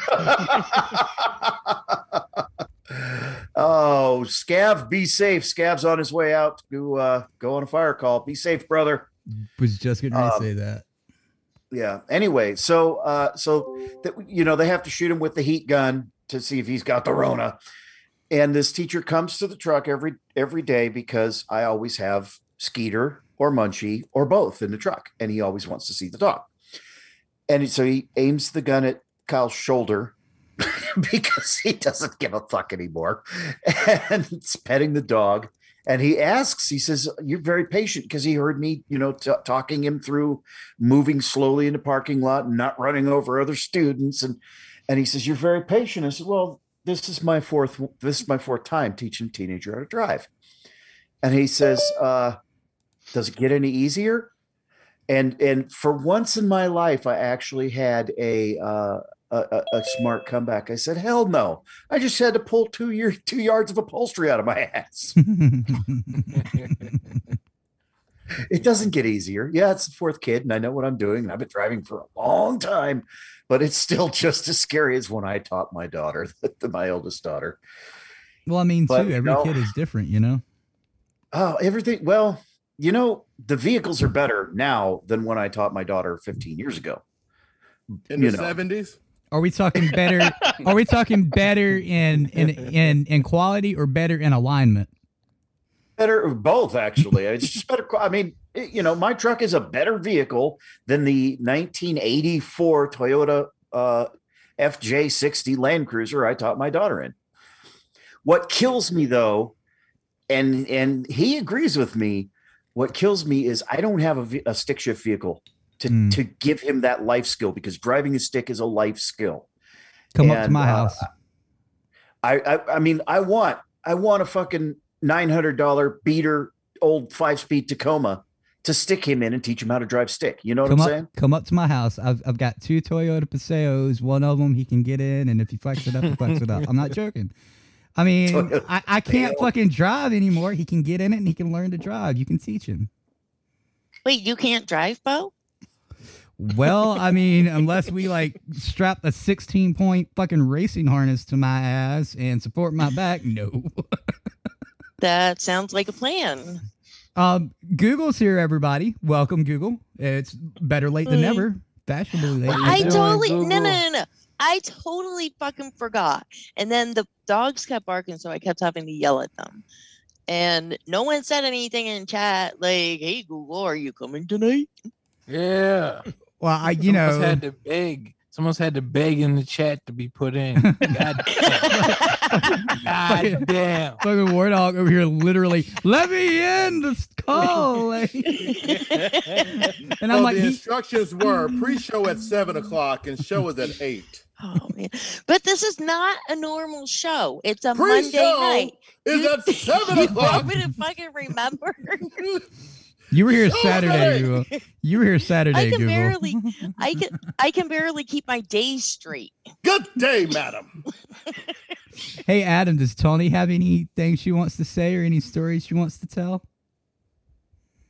oh, Scav, be safe. Scav's on his way out to uh, go on a fire call. Be safe, brother. Was just going to Um, say that. Yeah. Anyway, so uh so that you know they have to shoot him with the heat gun to see if he's got the Rona. And this teacher comes to the truck every every day because I always have Skeeter or Munchie or both in the truck, and he always wants to see the dog. And so he aims the gun at Kyle's shoulder because he doesn't give a fuck anymore, and it's petting the dog. And he asks, he says, "You're very patient because he heard me, you know, t- talking him through moving slowly in the parking lot and not running over other students." And and he says, "You're very patient." I said, "Well, this is my fourth. This is my fourth time teaching a teenager how to drive." And he says, uh, "Does it get any easier?" And and for once in my life, I actually had a uh, a, a, a smart comeback. I said, "Hell no! I just had to pull two year two yards of upholstery out of my ass." it doesn't get easier. Yeah, it's the fourth kid, and I know what I'm doing, and I've been driving for a long time, but it's still just as scary as when I taught my daughter, my oldest daughter. Well, I mean, But, too, you every know- kid is different, you know? Oh, everything. Well, you know, the vehicles are better now than when I taught my daughter 15 years ago. In You the know. seventies. Are we talking better? are we talking better in in in in quality or better in alignment? Better both, actually. It's just better. I mean, it- you know, my truck is a better vehicle than the 1984 Toyota uh, FJ60 Land Cruiser I taught my daughter in. What kills me though, and and he agrees with me. What kills me is I don't have a, a stick shift vehicle to to give him that life skill because driving a stick is a life skill. Come up to my uh, house. I, I I mean I want I want a fucking nine hundred dollar beater old five speed Tacoma to stick him in and teach him how to drive stick. You know what Come I'm up, saying? come up to my house. I've I've got two Toyota Paseos. One of them he can get in, and if he fucks it up, he fucks it up. I'm not joking. I mean, Toyota I, I can't Paseo. fucking drive anymore. He can get in it and he can learn to drive. You can teach him. Wait, you can't drive, Bo? Well, I mean, unless we like strap a 16 point fucking racing harness to my ass and support my back, no. That sounds like a plan. Um, Google's here, everybody. Welcome, Google. It's better late than Mm. never. Fashionably late. I totally no, no no no. I totally fucking forgot. And then the dogs kept barking, so I kept having to yell at them. And no one said anything in chat like, "Hey Google, are you coming tonight?" Yeah. Well, I you Someone's know had to beg. Someone's had to beg in the chat to be put in. God damn. God damn. fucking WarDawg over here literally let me in the call. like- and I'm So like, the he- instructions were pre-show at seven o'clock and show is at eight. Oh man. But this is not a normal show. It's a Pre-show Monday night. is You- at seven you o'clock. want me to fucking remember? You were here Show Saturday. Google. You were here Saturday, I can Google. barely I can I can barely keep my days straight. Good day, madam. Hey, Adam, does Tony have anything she wants to say or any stories she wants to tell?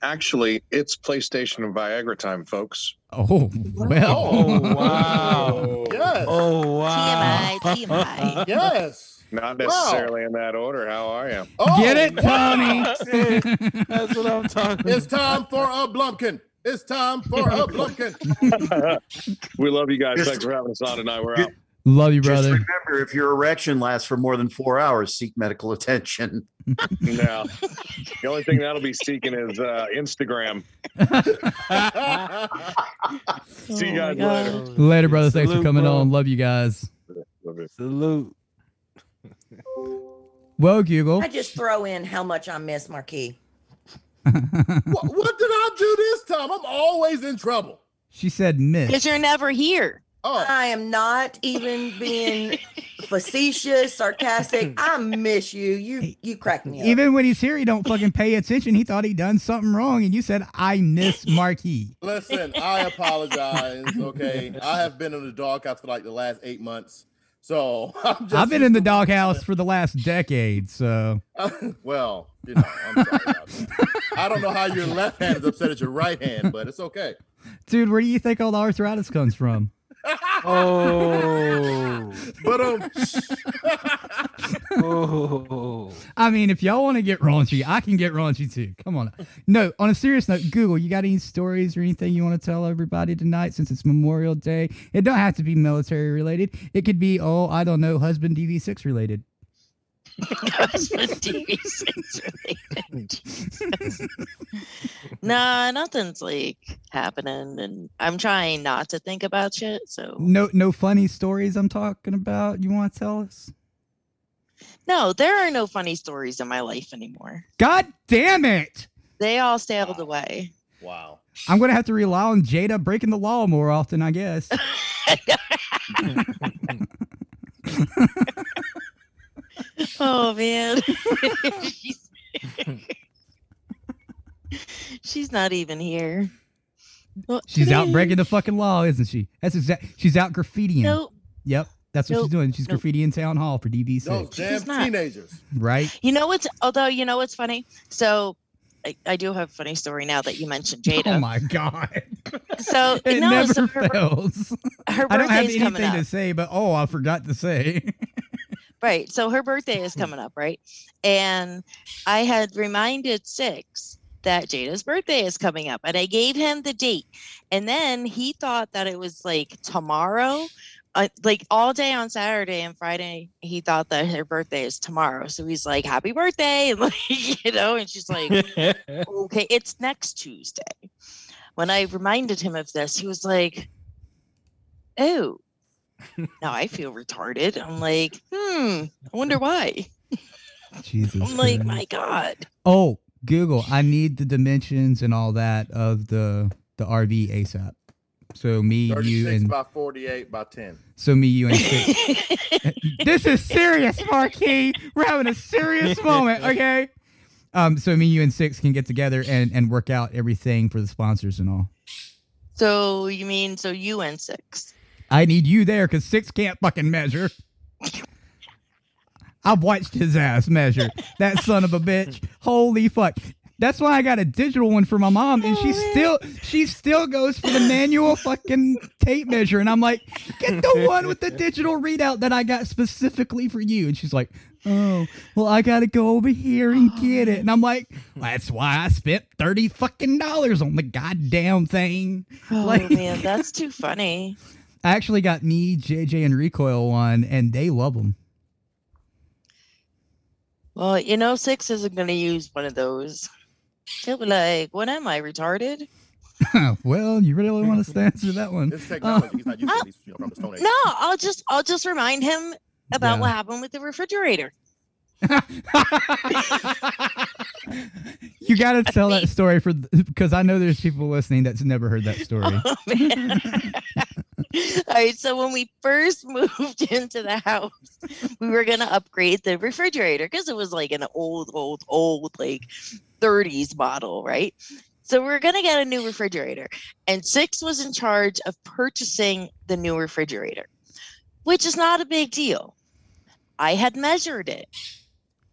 Actually, it's PlayStation and Viagra time, folks. Oh, well. Oh, wow. Yes. Oh, wow. TMI, TMI. Yes. Not necessarily in that order. How are you? Oh, Get it, Tony? That's what I'm talking It's time for a Blumpkin. It's time for a Blumpkin. we love you guys. Thanks for having us on tonight. We're out. Love you, brother. Just remember, if your erection lasts for more than four hours, seek medical attention. No. The only thing that'll be seeking is uh, Instagram. See you guys later. Later, brother. Thanks for coming bro. on. Love you guys. Salute. Well, Google. I just throw in how much I miss Marquis. what, what did I do this time? I'm always in trouble. She said miss. Because you're never here. Oh, I am not even being facetious, sarcastic. I miss you. You you crack me up. Even when he's here, he don't fucking pay attention. He thought he done something wrong, and you said I miss Marquis. Listen, I apologize. Okay, I have been in the doghouse for like the last eight months, so I'm just. I've been in the doghouse for the last decade, so well, you know, I'm sorry about that. I don't know how your left hand is upset at your right hand, but it's okay. dude, where do you think all the arthritis comes from? Oh. But um, oh. I mean, if y'all want to get raunchy, I can get raunchy too. Come on. No, on a serious note, Google, you got any stories or anything you want to tell everybody tonight since it's Memorial Day? It don't have to be military related. It could be, oh, I don't know, husband DV6 related. Husband DV6 related. Jesus. nah, nothing's like happening, and I'm trying not to think about shit. So No, no funny stories I'm talking about. You want to tell us? no, there are no funny stories in my life anymore. God damn it! They all sailed away. Wow. I'm gonna have to rely on Jada breaking the law more often, I guess. Oh man. she's, she's not even here. Well, She's out breaking the fucking law, isn't she? That's exact. She's out graffitiing. Nope. Yep, that's what she's doing. She's Nope. graffitiing town hall for DV6. Those damn not. teenagers. Right? You know what's although you know what's funny? So I, I do have a funny story now that you mentioned Jada. Oh my god! So It no, never so her, fails. her I don't have anything to say, but oh, I forgot to say. Right. So her birthday is coming up, right? And I had reminded Six that Jada's birthday is coming up, and I gave him the date. And then he thought that it was like tomorrow. Uh, like all day on Saturday and Friday, he thought that her birthday is tomorrow. So he's like, "Happy birthday!" and like, you know, and she's like, "Okay, it's next Tuesday." When I reminded him of this, he was like, "Oh, now I feel retarded." I'm like, "Hmm, I wonder why." Jesus. I'm like, Christ. "My God." Oh, Google. I need the dimensions and all that of the the RV ASAP. So me, you, 36 and by 48 by 10. so me, you, and six. this is serious, Marquis. We're having a serious moment, okay? Um, so me, you, and six can get together and and work out everything for the sponsors and all. So you mean so you and six? I need you there because six can't fucking measure. I've watched his ass measure. That son of a bitch. Holy fuck. That's why I got a digital one for my mom, and she still she still goes for the manual fucking tape measure. And I'm like, get the one with the digital readout that I got specifically for you. And she's like, Oh, well, I gotta go over here and get it. And I'm like, that's why I spent 30 fucking dollars on the goddamn thing. Oh Like- man, that's too funny. I actually got me, JJ, and Recoil one, and they love them. Well, you know, six isn't going to use one of those. He'll be like, "What am I retarded?" well, you really want us to answer that one? It's technology. He's not used to uh, these you know, from the Stone Age. No, I'll just I'll just remind him about Yeah. what happened with the refrigerator. You got to tell that story for because I know there's people listening that's never heard that story. Oh, All right, so when we first moved into the house, we were gonna upgrade the refrigerator because it was like an old, old, old, like 30s model, right? So we are gonna get a new refrigerator, and Six was in charge of purchasing the new refrigerator, which is not a big deal. I had measured it.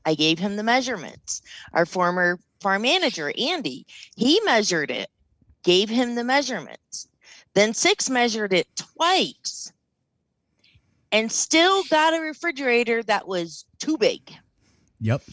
I gave him the measurements. Our former farm manager, Andy, he measured it, gave him the measurements. Then Six measured it twice and still got a refrigerator that was too big. Yep.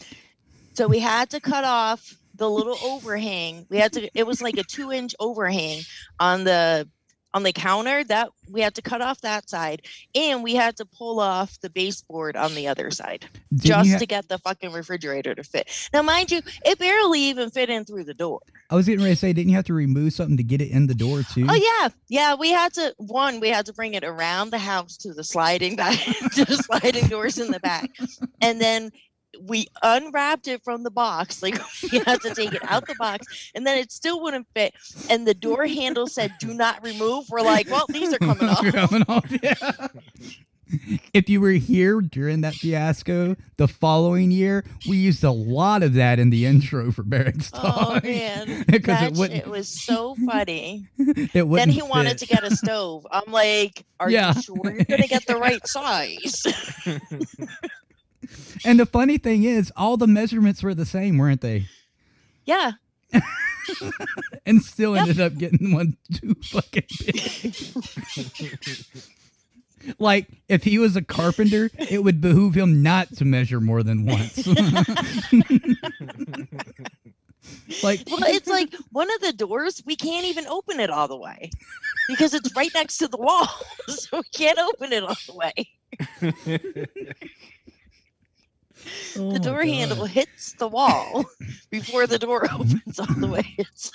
So we had to cut off the little overhang. We had to it was like a 2-inch overhang on the on the counter that we had to cut off that side and we had to pull off the baseboard on the other side Didn't just ha- to get the fucking refrigerator to fit. Now mind you, it barely even fit in through the door. I was getting ready to say, didn't you have to remove something to get it in the door too? Oh yeah, yeah. We had to one. We had to bring it around the house to the sliding back to the sliding doors in the back, and then we unwrapped it from the box. Like we had to take it out the box, and then it still wouldn't fit. And the door handle said "Do not remove." We're like, well, these are coming off. Coming off, yeah. If you were here during that fiasco the following year, we used a lot of that in the intro for Barracks Oh Talk. man, because that it was so funny. It then wouldn't he wanted to get a stove. I'm like, are Yeah. you sure you're gonna get the right size? And the funny thing is, all the measurements were the same, weren't they? yeah. And still ended up getting one too fucking big. like if he was a carpenter, it would behoove him not to measure more than once. like Well, it's like one of the doors, we can't even open it all the way because it's right next to the wall. So we can't open it all the way. Oh the door handle hits the wall before the door opens all the way. It's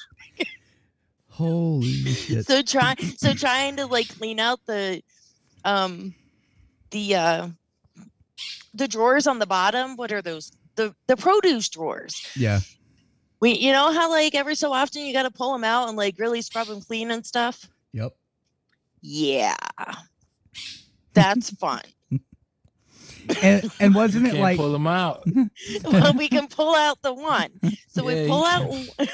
holy shit. so try so trying to like clean out the um the uh the drawers on the bottom what are those the the produce drawers Yeah. we you know how like every so often you got to pull them out and like really scrub them clean and stuff Yep. yeah that's fun And and wasn't it Can't like pull them out? well we can pull out the one. So Yeah, we pull out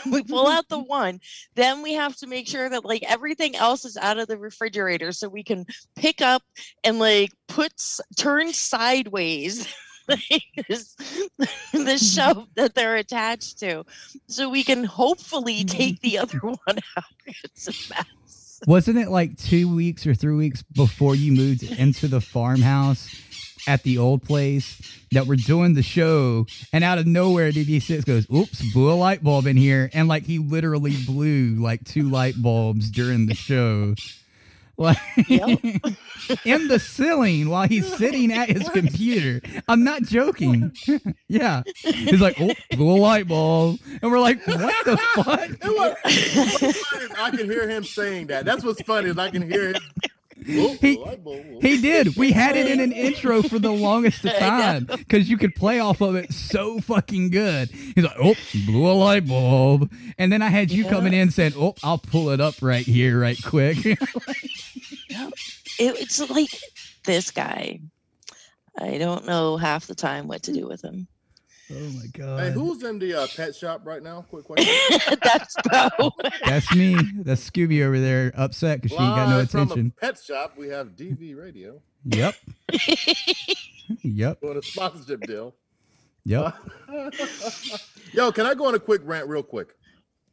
we pull out the one. Then we have to make sure that like everything else is out of the refrigerator so we can pick up and like put s- turn sideways the shelf that they're attached to so we can hopefully take the other one out. It's a mess wasn't it like two weeks or three weeks before you moved into the farmhouse at the old place that we're doing the show and out of nowhere DV6 goes, oops, blew a light bulb in here. And like he literally blew like two light bulbs during the show. Like in the ceiling while he's sitting at his computer. I'm not joking. yeah. He's like, oh, blew a light bulb. And we're like, what the fuck? It was- what's funny is I can hear him saying that. That's what's funny is I can hear him. He- He did. We had it in an intro for the longest of time because you could play off of it so fucking good. He's like, oh, blew a light bulb. And then I had you coming in saying, oh, I'll pull it up right here, right quick. it, it's like this guy i don't know half the time what to do with him oh my god Hey, who's in the uh, pet shop right now? Quick question. that's Bo. That's me. That's Scooby over there upset because she ain't got no Live from attention. a pet shop, we have DV Radio Yep. Yep. doing a sponsorship deal. Yep. Yo, can I go on a quick rant real quick?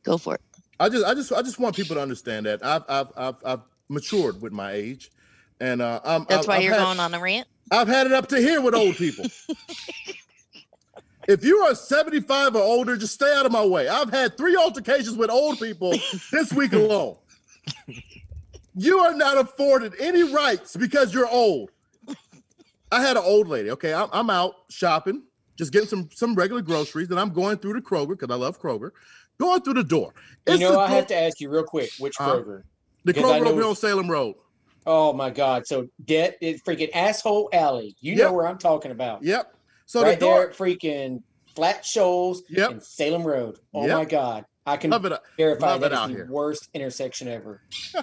Go for it. I just I just I just want people to understand that I've I've I've, I've matured with my age. And uh I'm, that's I've, why I've you're had- going on a rant I've had it up to here with old people. if you are 75 or older, just stay out of my way. I've had three altercations with old people this week alone. You are not afforded any rights because you're old. I had an old lady. Okay, I'm, I'm out shopping, just getting some some regular groceries, and I'm going through the Kroger because I love Kroger. Going through the door. You It's know, the I have to ask you real quick, which Huh? Kroger? the Kroger over here on Salem Road. Oh my God! So debt is freaking asshole alley. You know where I'm talking about. Yep. So right the door, there, freaking Flat Shoals Yep. and Salem Road. Oh Yep. my God! I can Love it- uh, verify love that it is out the here. worst intersection ever.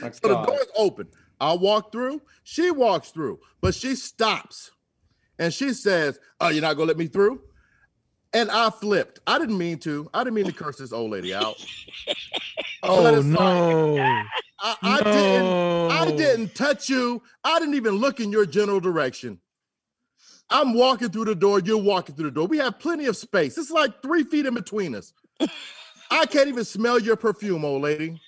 my So the God. door is open. I walk through. She walks through, but she stops and she says, "Oh, you're not gonna let me through?" And I flipped. I didn't mean to. I didn't mean to curse this old lady out. Oh it's like, no! I, I didn't. I didn't touch you. I didn't even look in your general direction. I'm walking through the door. You're walking through the door. We have plenty of space. It's like three feet in between us. I can't even smell your perfume, old lady.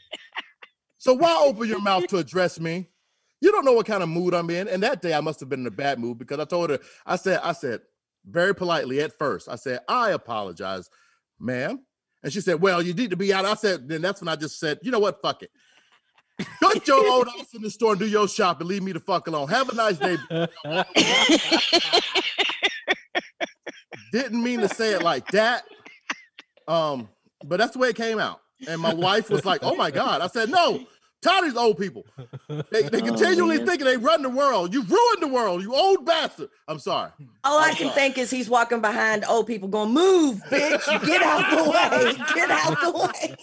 So why open your mouth to address me? You don't know what kind of mood I'm in. And that day I must have been in a bad mood because I told her, I said, I said very politely at first, I said, I apologize, ma'am. And she said, Well, you need to be out. I said, then that's when I just said, you know what? Fuck it. Put your old ass in the store and do your shop and leave me the fuck alone. Have a nice day. Didn't mean to say it like that. Um, but that's the way it came out. And my wife was like, Oh my God. I said, No, tired of these old people. They, they continually thinking they run the world. You ruined the world, you old bastard. I'm sorry. All I I'm can sorry. think is he's walking behind old people going, move, bitch, get out the way, get out the way.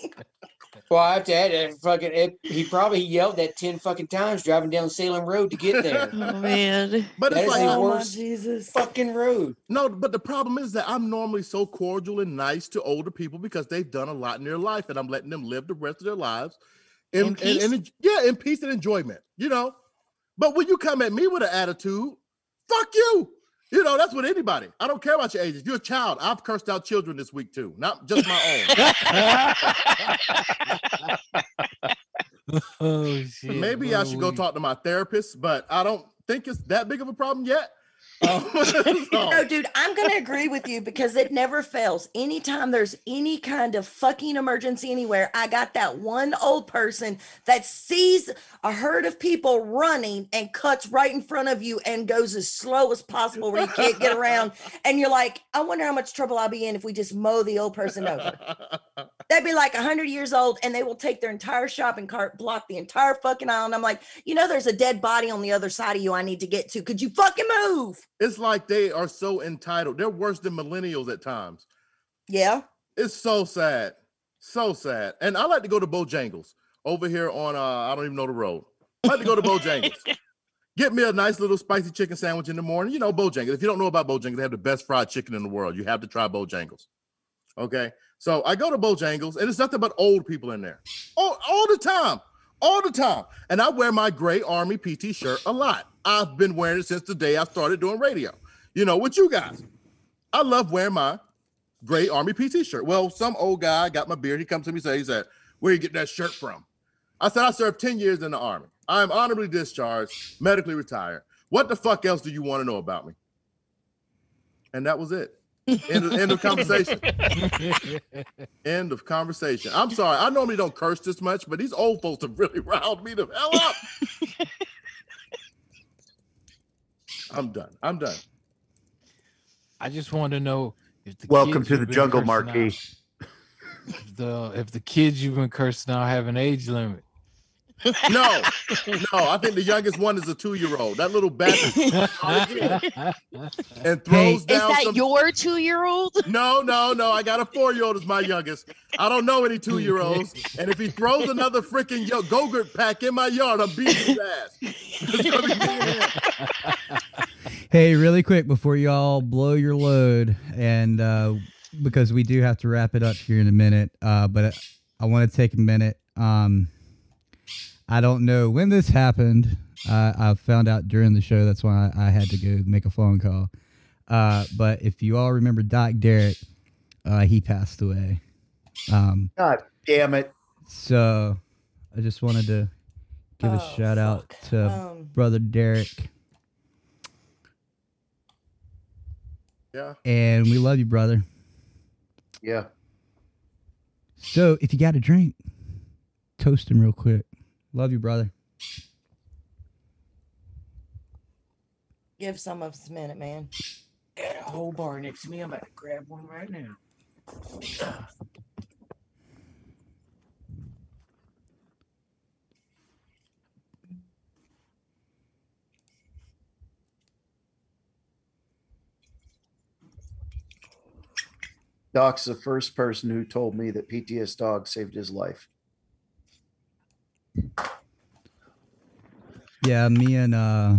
Well, I have to add, that fucking, it, he probably yelled that ten fucking times driving down Salem Road to get there. oh man But That it's is like, the Oh, worst Jesus. fucking road. No, but the problem is that I'm normally so cordial and nice to older people because they've done a lot in their life, and I'm letting them live the rest of their lives in, In in- peace? in- yeah, in peace and enjoyment. You know, but when you come at me with an attitude, fuck you. You know, that's what anybody. I don't care about your age. If you're a child, I've cursed out children this week too, not just my own. oh shit! Maybe I should go talk to my therapist, but I don't think it's that big of a problem yet. Um, No, dude, I'm going to agree with you because it never fails. Anytime there's any kind of fucking emergency anywhere, I got that one old person that sees a herd of people running and cuts right in front of you and goes as slow as possible where you can't get around. And you're like, I wonder how much trouble I'll be in if we just mow the old person over. They'd be like 100 years old and they will take their entire shopping cart, block the entire fucking aisle. And I'm like, you know, there's a dead body on the other side of you I need to get to. Could you fucking move? It's like they are so entitled. They're worse than millennials at times. Yeah. It's so sad. So sad. And I like to go to Bojangles over here on uh I don't even know the road. I like to go to Bojangles. Get me a nice little spicy chicken sandwich in the morning. You know, Bojangles. If you don't know about Bojangles, they have the best fried chicken in the world. You have to try Bojangles. Okay. So I go to Bojangles and it's nothing but old people in there. All, all the time. All the time. And I wear my gray army PT shirt a lot. I've been wearing it since the day I started doing radio. You know, with you guys. I love wearing my gray army PT shirt. Well, some old guy got my beard. He comes to me and says, he said, Where you get that shirt from? I said, I served 10 years in the army. I'm honorably discharged, medically retired. What the fuck else do you want to know about me? And that was it. End of, end of conversation. end of conversation. I'm sorry. I normally don't curse this much, but these old folks have really riled me the hell up. I'm done. I'm done. I just want to know if the Welcome kids to the jungle, cursing Marquis. out- if the if the kids you've been cursing out have an age limit. No, no. I think the youngest one is a two-year-old. That little bastard and throws Is down that some. your two year old? No, no, no. I got a four-year-old as my youngest. I don't know any two-year-olds. And if he throws another freaking yo- Go-Gurt pack in my yard, I'm beating his ass. It's gonna be me and him. Hey, really quick before y'all blow your load, and uh, because we do have to wrap it up here in a minute, uh, but I want to take a minute. Um, I don't know when this happened. Uh, I found out during the show. That's why I, I had to go make a phone call. Uh, but if you all remember Doc Derrick, uh, he passed away. Um, God damn it. so I just wanted to give a Oh, shout out to Um, brother Derrick. Yeah. And we love you, brother. Yeah. So if you got a drink, toast him real quick. Love you, brother. Give some of us a minute, man. Got a whole bar next to me. I'm about to grab one right now. Doc's the first person who told me that PTS dog saved his life. Yeah, me and uh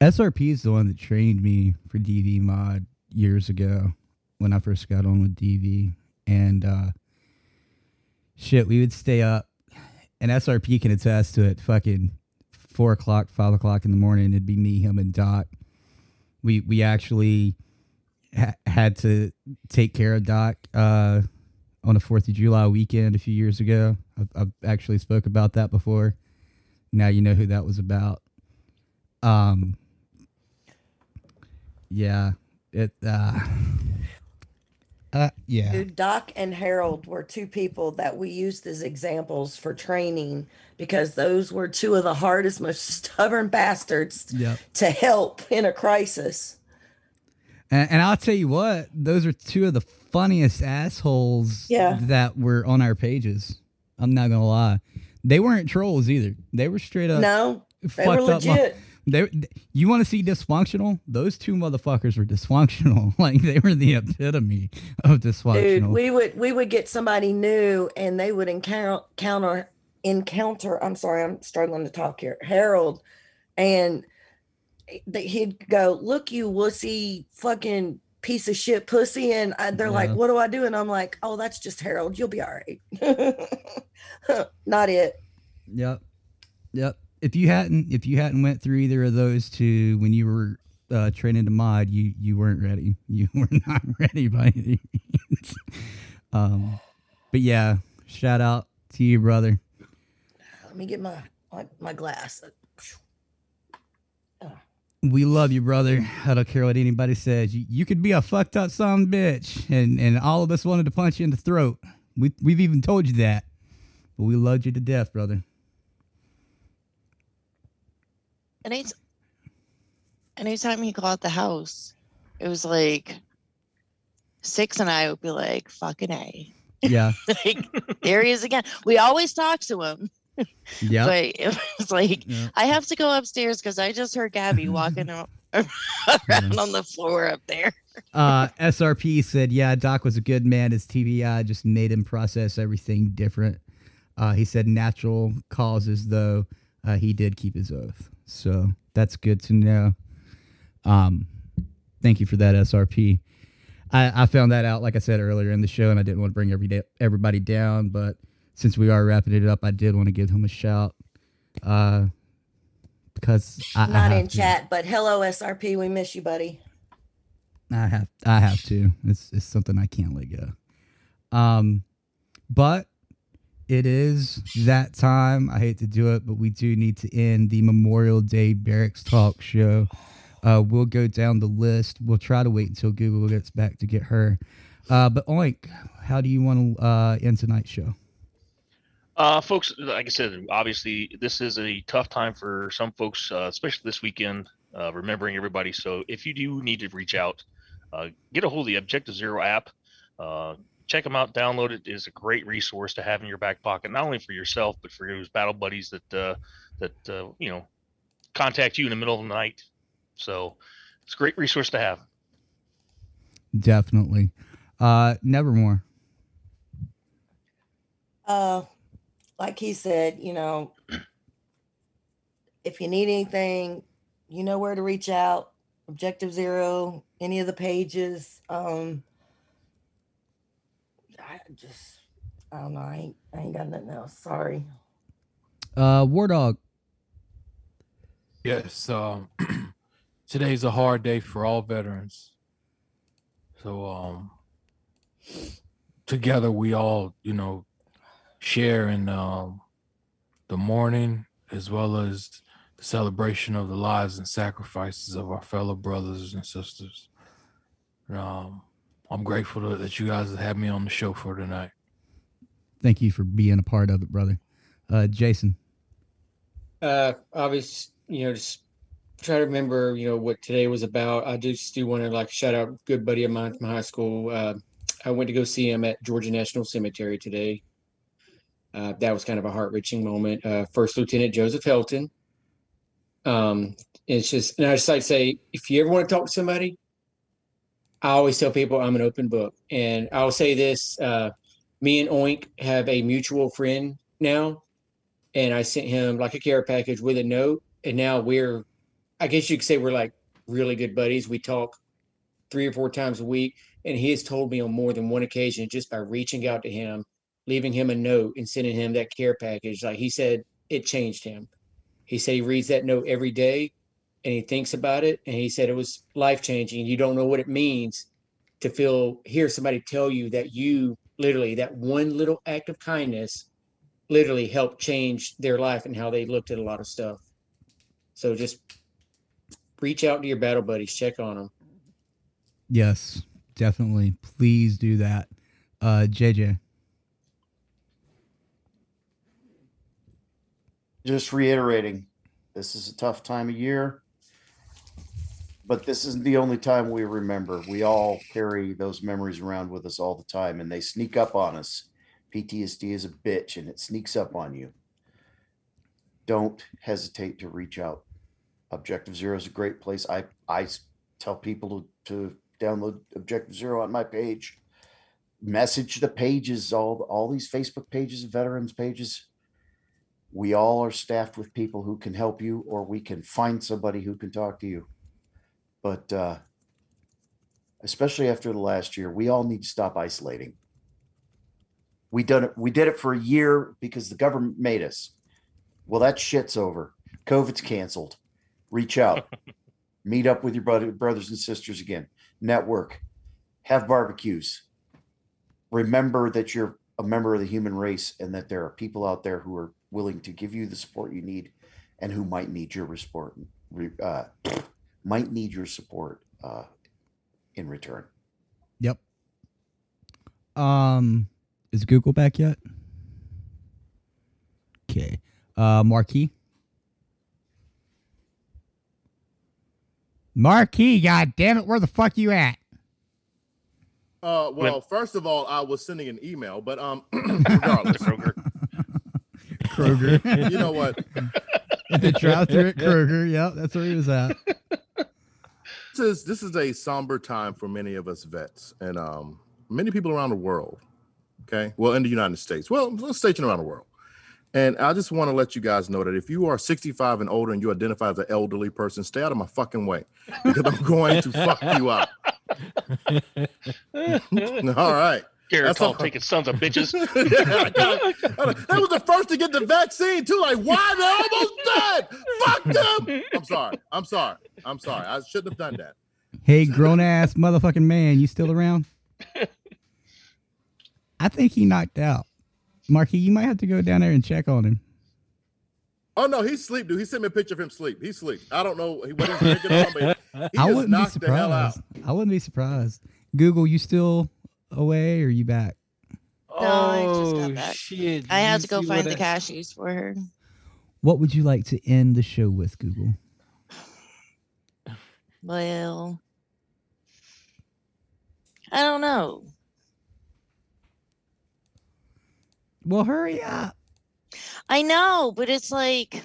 SRP is the one that trained me for DV mod years ago when I first got on with DV. And uh shit, we would stay up and SRP can attest to it, fucking four o'clock, five o'clock in the morning, it'd be me, him, and Doc. We we actually ha- had to take care of Doc uh on a Fourth of July weekend a few years ago. I've, I've actually spoke about that before. Now you know who that was about. Um. Yeah. It. Uh. Uh. Yeah. Dude, Doc and Harold were two people that we used as examples for training because those were two of the hardest, most stubborn bastards Yep. to help in a crisis. And, and I'll tell you what, those are two of the funniest assholes Yeah. that were on our pages. I'm not gonna lie. They weren't trolls either. They were straight up No, they fucked were up. legit. They, you want to see dysfunctional? Those two motherfuckers were dysfunctional. Like they were the epitome of dysfunctional. Dude, we would we would get somebody new and they would encounter counter encounter. I'm sorry, I'm struggling to talk here. Harold, and that he'd go, "Look, you wussy fucking piece of shit pussy," and I, they're like, "What do I do?" And I'm like, "Oh, that's just Harold. You'll be all right." Not it. Yep. Yep. If you hadn't if you hadn't went through either of those two when you were uh, training to mod, you you weren't ready. You were not ready by any means. um, but yeah, shout out to you, brother. let me get my my, my glass. We love you, brother. I don't care what anybody says. You, you could be a fucked up son bitch, and, and all of us wanted to punch you in the throat. We, we've even told you that. But we loved you to death, brother. And it's anytime he called the house, it was like six and I would be like, fucking A. Yeah. like there he is again. We always talk to him. Yeah. But it was like I have to go upstairs because I just heard Gabby walking out around on the floor up there. Uh, SRP said, yeah, Doc was a good man. His TBI just made him process everything different. Uh, he said natural causes, though, uh, he did keep his oath. So that's good to know. Um, thank you for that, SRP. I, I found that out, like I said earlier in the show, and I didn't want to bring every day, everybody down, but since we are wrapping it up, I did want to give him a shout. Uh, because I, I Not have in to. chat, but hello SRP, we miss you, buddy. I have I have to. It's it's something I can't let go. Um, but it is that time. I hate to do it, but we do need to end the Memorial Day Barracks Talk show. Uh, we'll go down the list. We'll try to wait until Google gets back to get her. Uh, but Oink, how do you want to uh, end tonight's show? Uh, folks, like I said, obviously this is a tough time for some folks, uh, especially this weekend, uh, remembering everybody. So if you do need to reach out, uh, get a hold of the Objective Zero app. Uh, check them out, download it. It is a great resource to have in your back pocket, not only for yourself, but for those battle buddies that, uh, that, uh, you know, contact you in the middle of the night. So it's a great resource to have. Definitely. Uh, Nevermore. Uh, like he said, you know, if you need anything, you know where to reach out. Objective Zero, any of the pages. Um, I just, I don't know. I ain't, I ain't got nothing else. Sorry. Uh, WarDawg. Yes. Um, today's a hard day for all veterans. So, um, together we all, you know, share in um, the mourning as well as the celebration of the lives and sacrifices of our fellow brothers and sisters. Um, I'm grateful to, that you guys have had me on the show for tonight. Thank you for being a part of it, brother. Uh, Jason. Uh, obviously, you know, just try to remember, you know, what today was about. I just do want to like shout out a good buddy of mine from high school. Uh, I went to go see him at Georgia National Cemetery today. Uh, that was kind of a heart wrenching moment. Uh, First Lieutenant Joseph Helton. Um, it's just, and I just like to say, if you ever want to talk to somebody, I always tell people I'm an open book. And I'll say this uh, me and Oink have a mutual friend now. And I sent him like a care package with a note. And now we're, I guess you could say we're like really good buddies. We talk three or four times a week. And he has told me on more than one occasion just by reaching out to him, leaving him a note and sending him that care package. Like he said, it changed him. He said he reads that note every day and he thinks about it. And he said it was life changing. You don't know what it means to feel, hear somebody tell you that you literally, that one little act of kindness literally helped change their life and how they looked at a lot of stuff. So just reach out to your battle buddies, check on them. Yes, definitely. Please do that. Uh, JJ. Just reiterating this is a tough time of year but this isn't the only time we remember. We all carry those memories around with us all the time and they sneak up on us. Ptsd is a bitch and it sneaks up on you. Don't hesitate to reach out. Objective zero is a great place. I I tell people to, to download objective zero on my page. Message the pages all all these facebook pages veterans pages we all are staffed with people who can help you or we can find somebody who can talk to you. But uh especially after the last year we all need to stop isolating. We done it we did it for a year because the government made us. Well that shit's over. Covid's canceled. Reach out. Meet up with your brother, brothers and sisters again. Network. Have barbecues. Remember that your a member of the human race and that there are people out there who are willing to give you the support you need and who might need your support uh, might need your support uh, in return. Yep. Um, is Google back yet? Okay. Uh, Marquis. Marquis, god damn it, where the fuck you at? Uh, well, first of all, I was sending an email, but um, regardless, Kroger. Kroger. you know what? the drive through at Kroger. Yep, that's where he was at. This is this is a somber time for many of us vets and um many people around the world. Okay, well, in the United States, well, let's station around the world. And I just want to let you guys know that if you are 65 and older and you identify as an elderly person, stay out of my fucking way because I'm going to fuck you up. all right. Garrett That's all all- taking sons of bitches. that was the first to get the vaccine too. Like, why they're almost dead? Fuck them. I'm sorry. I'm sorry. I'm sorry. I shouldn't have done that. Hey, grown ass motherfucking man, you still around? I think he knocked out. Marquis, you might have to go down there and check on him. Oh no, he's asleep, dude. He sent me a picture of him sleep. He's sleep. I don't know what he's drinking on, but he I is wouldn't be knocked the hell out. surprised. I wouldn't be surprised. Google, you still away or you back? No, I just Oh got back. shit! I had to go find the I- cashews for her. What would you like to end the show with, Google? Well, I don't know. Well, hurry up. I know, but it's like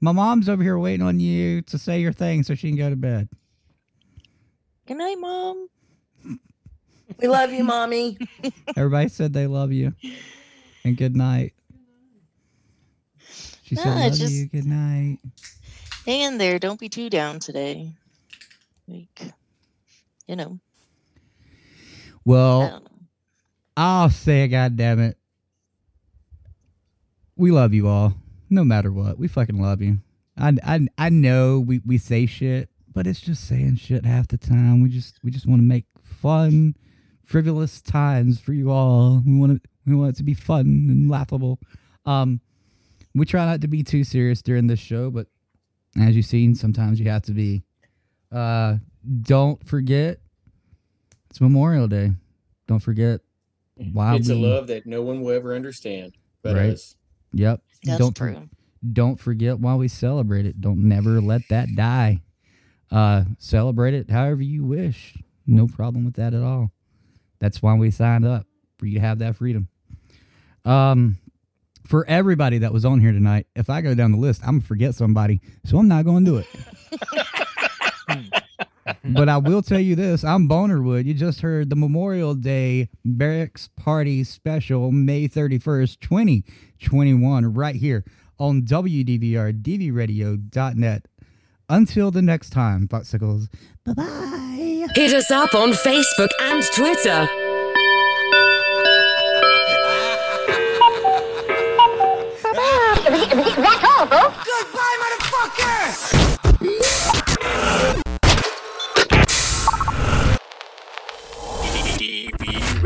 My mom's over here waiting on you to say your thing so she can go to bed. Good night, mom. We love you, mommy. Everybody said they love you. And good night. She said, love just- you. Good night. Hang in there. Don't be too down today. Like, you know. Well, I'll say it, God damn it. We love you all, no matter what. We fucking love you. I, I, I know we, we say shit, but it's just saying shit half the time. We just we just want to make fun, frivolous times for you all. We want to we want it to be fun and laughable. Um, we try not to be too serious during this show, but as you've seen, sometimes you have to be. Uh, don't forget it's Memorial Day. Don't forget why it's a love that no one will ever understand but right. us. Yep. That's don't true. don't forget why we celebrate it. Don't never let that die. Uh, celebrate it however you wish. No problem with that at all. That's why we signed up for you to have that freedom. Um, for everybody that was on here tonight, if I go down the list, I'm gonna forget somebody, so I'm not gonna do it. but I will tell you this: I'm Bonerwood. You just heard the Memorial Day Barracks Party Special, May 31st, 2021, right here on WDVR, DVRadio.net. Until the next time, Popsicles. Bye bye. Hit us up on Facebook and Twitter. That's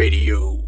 Radio.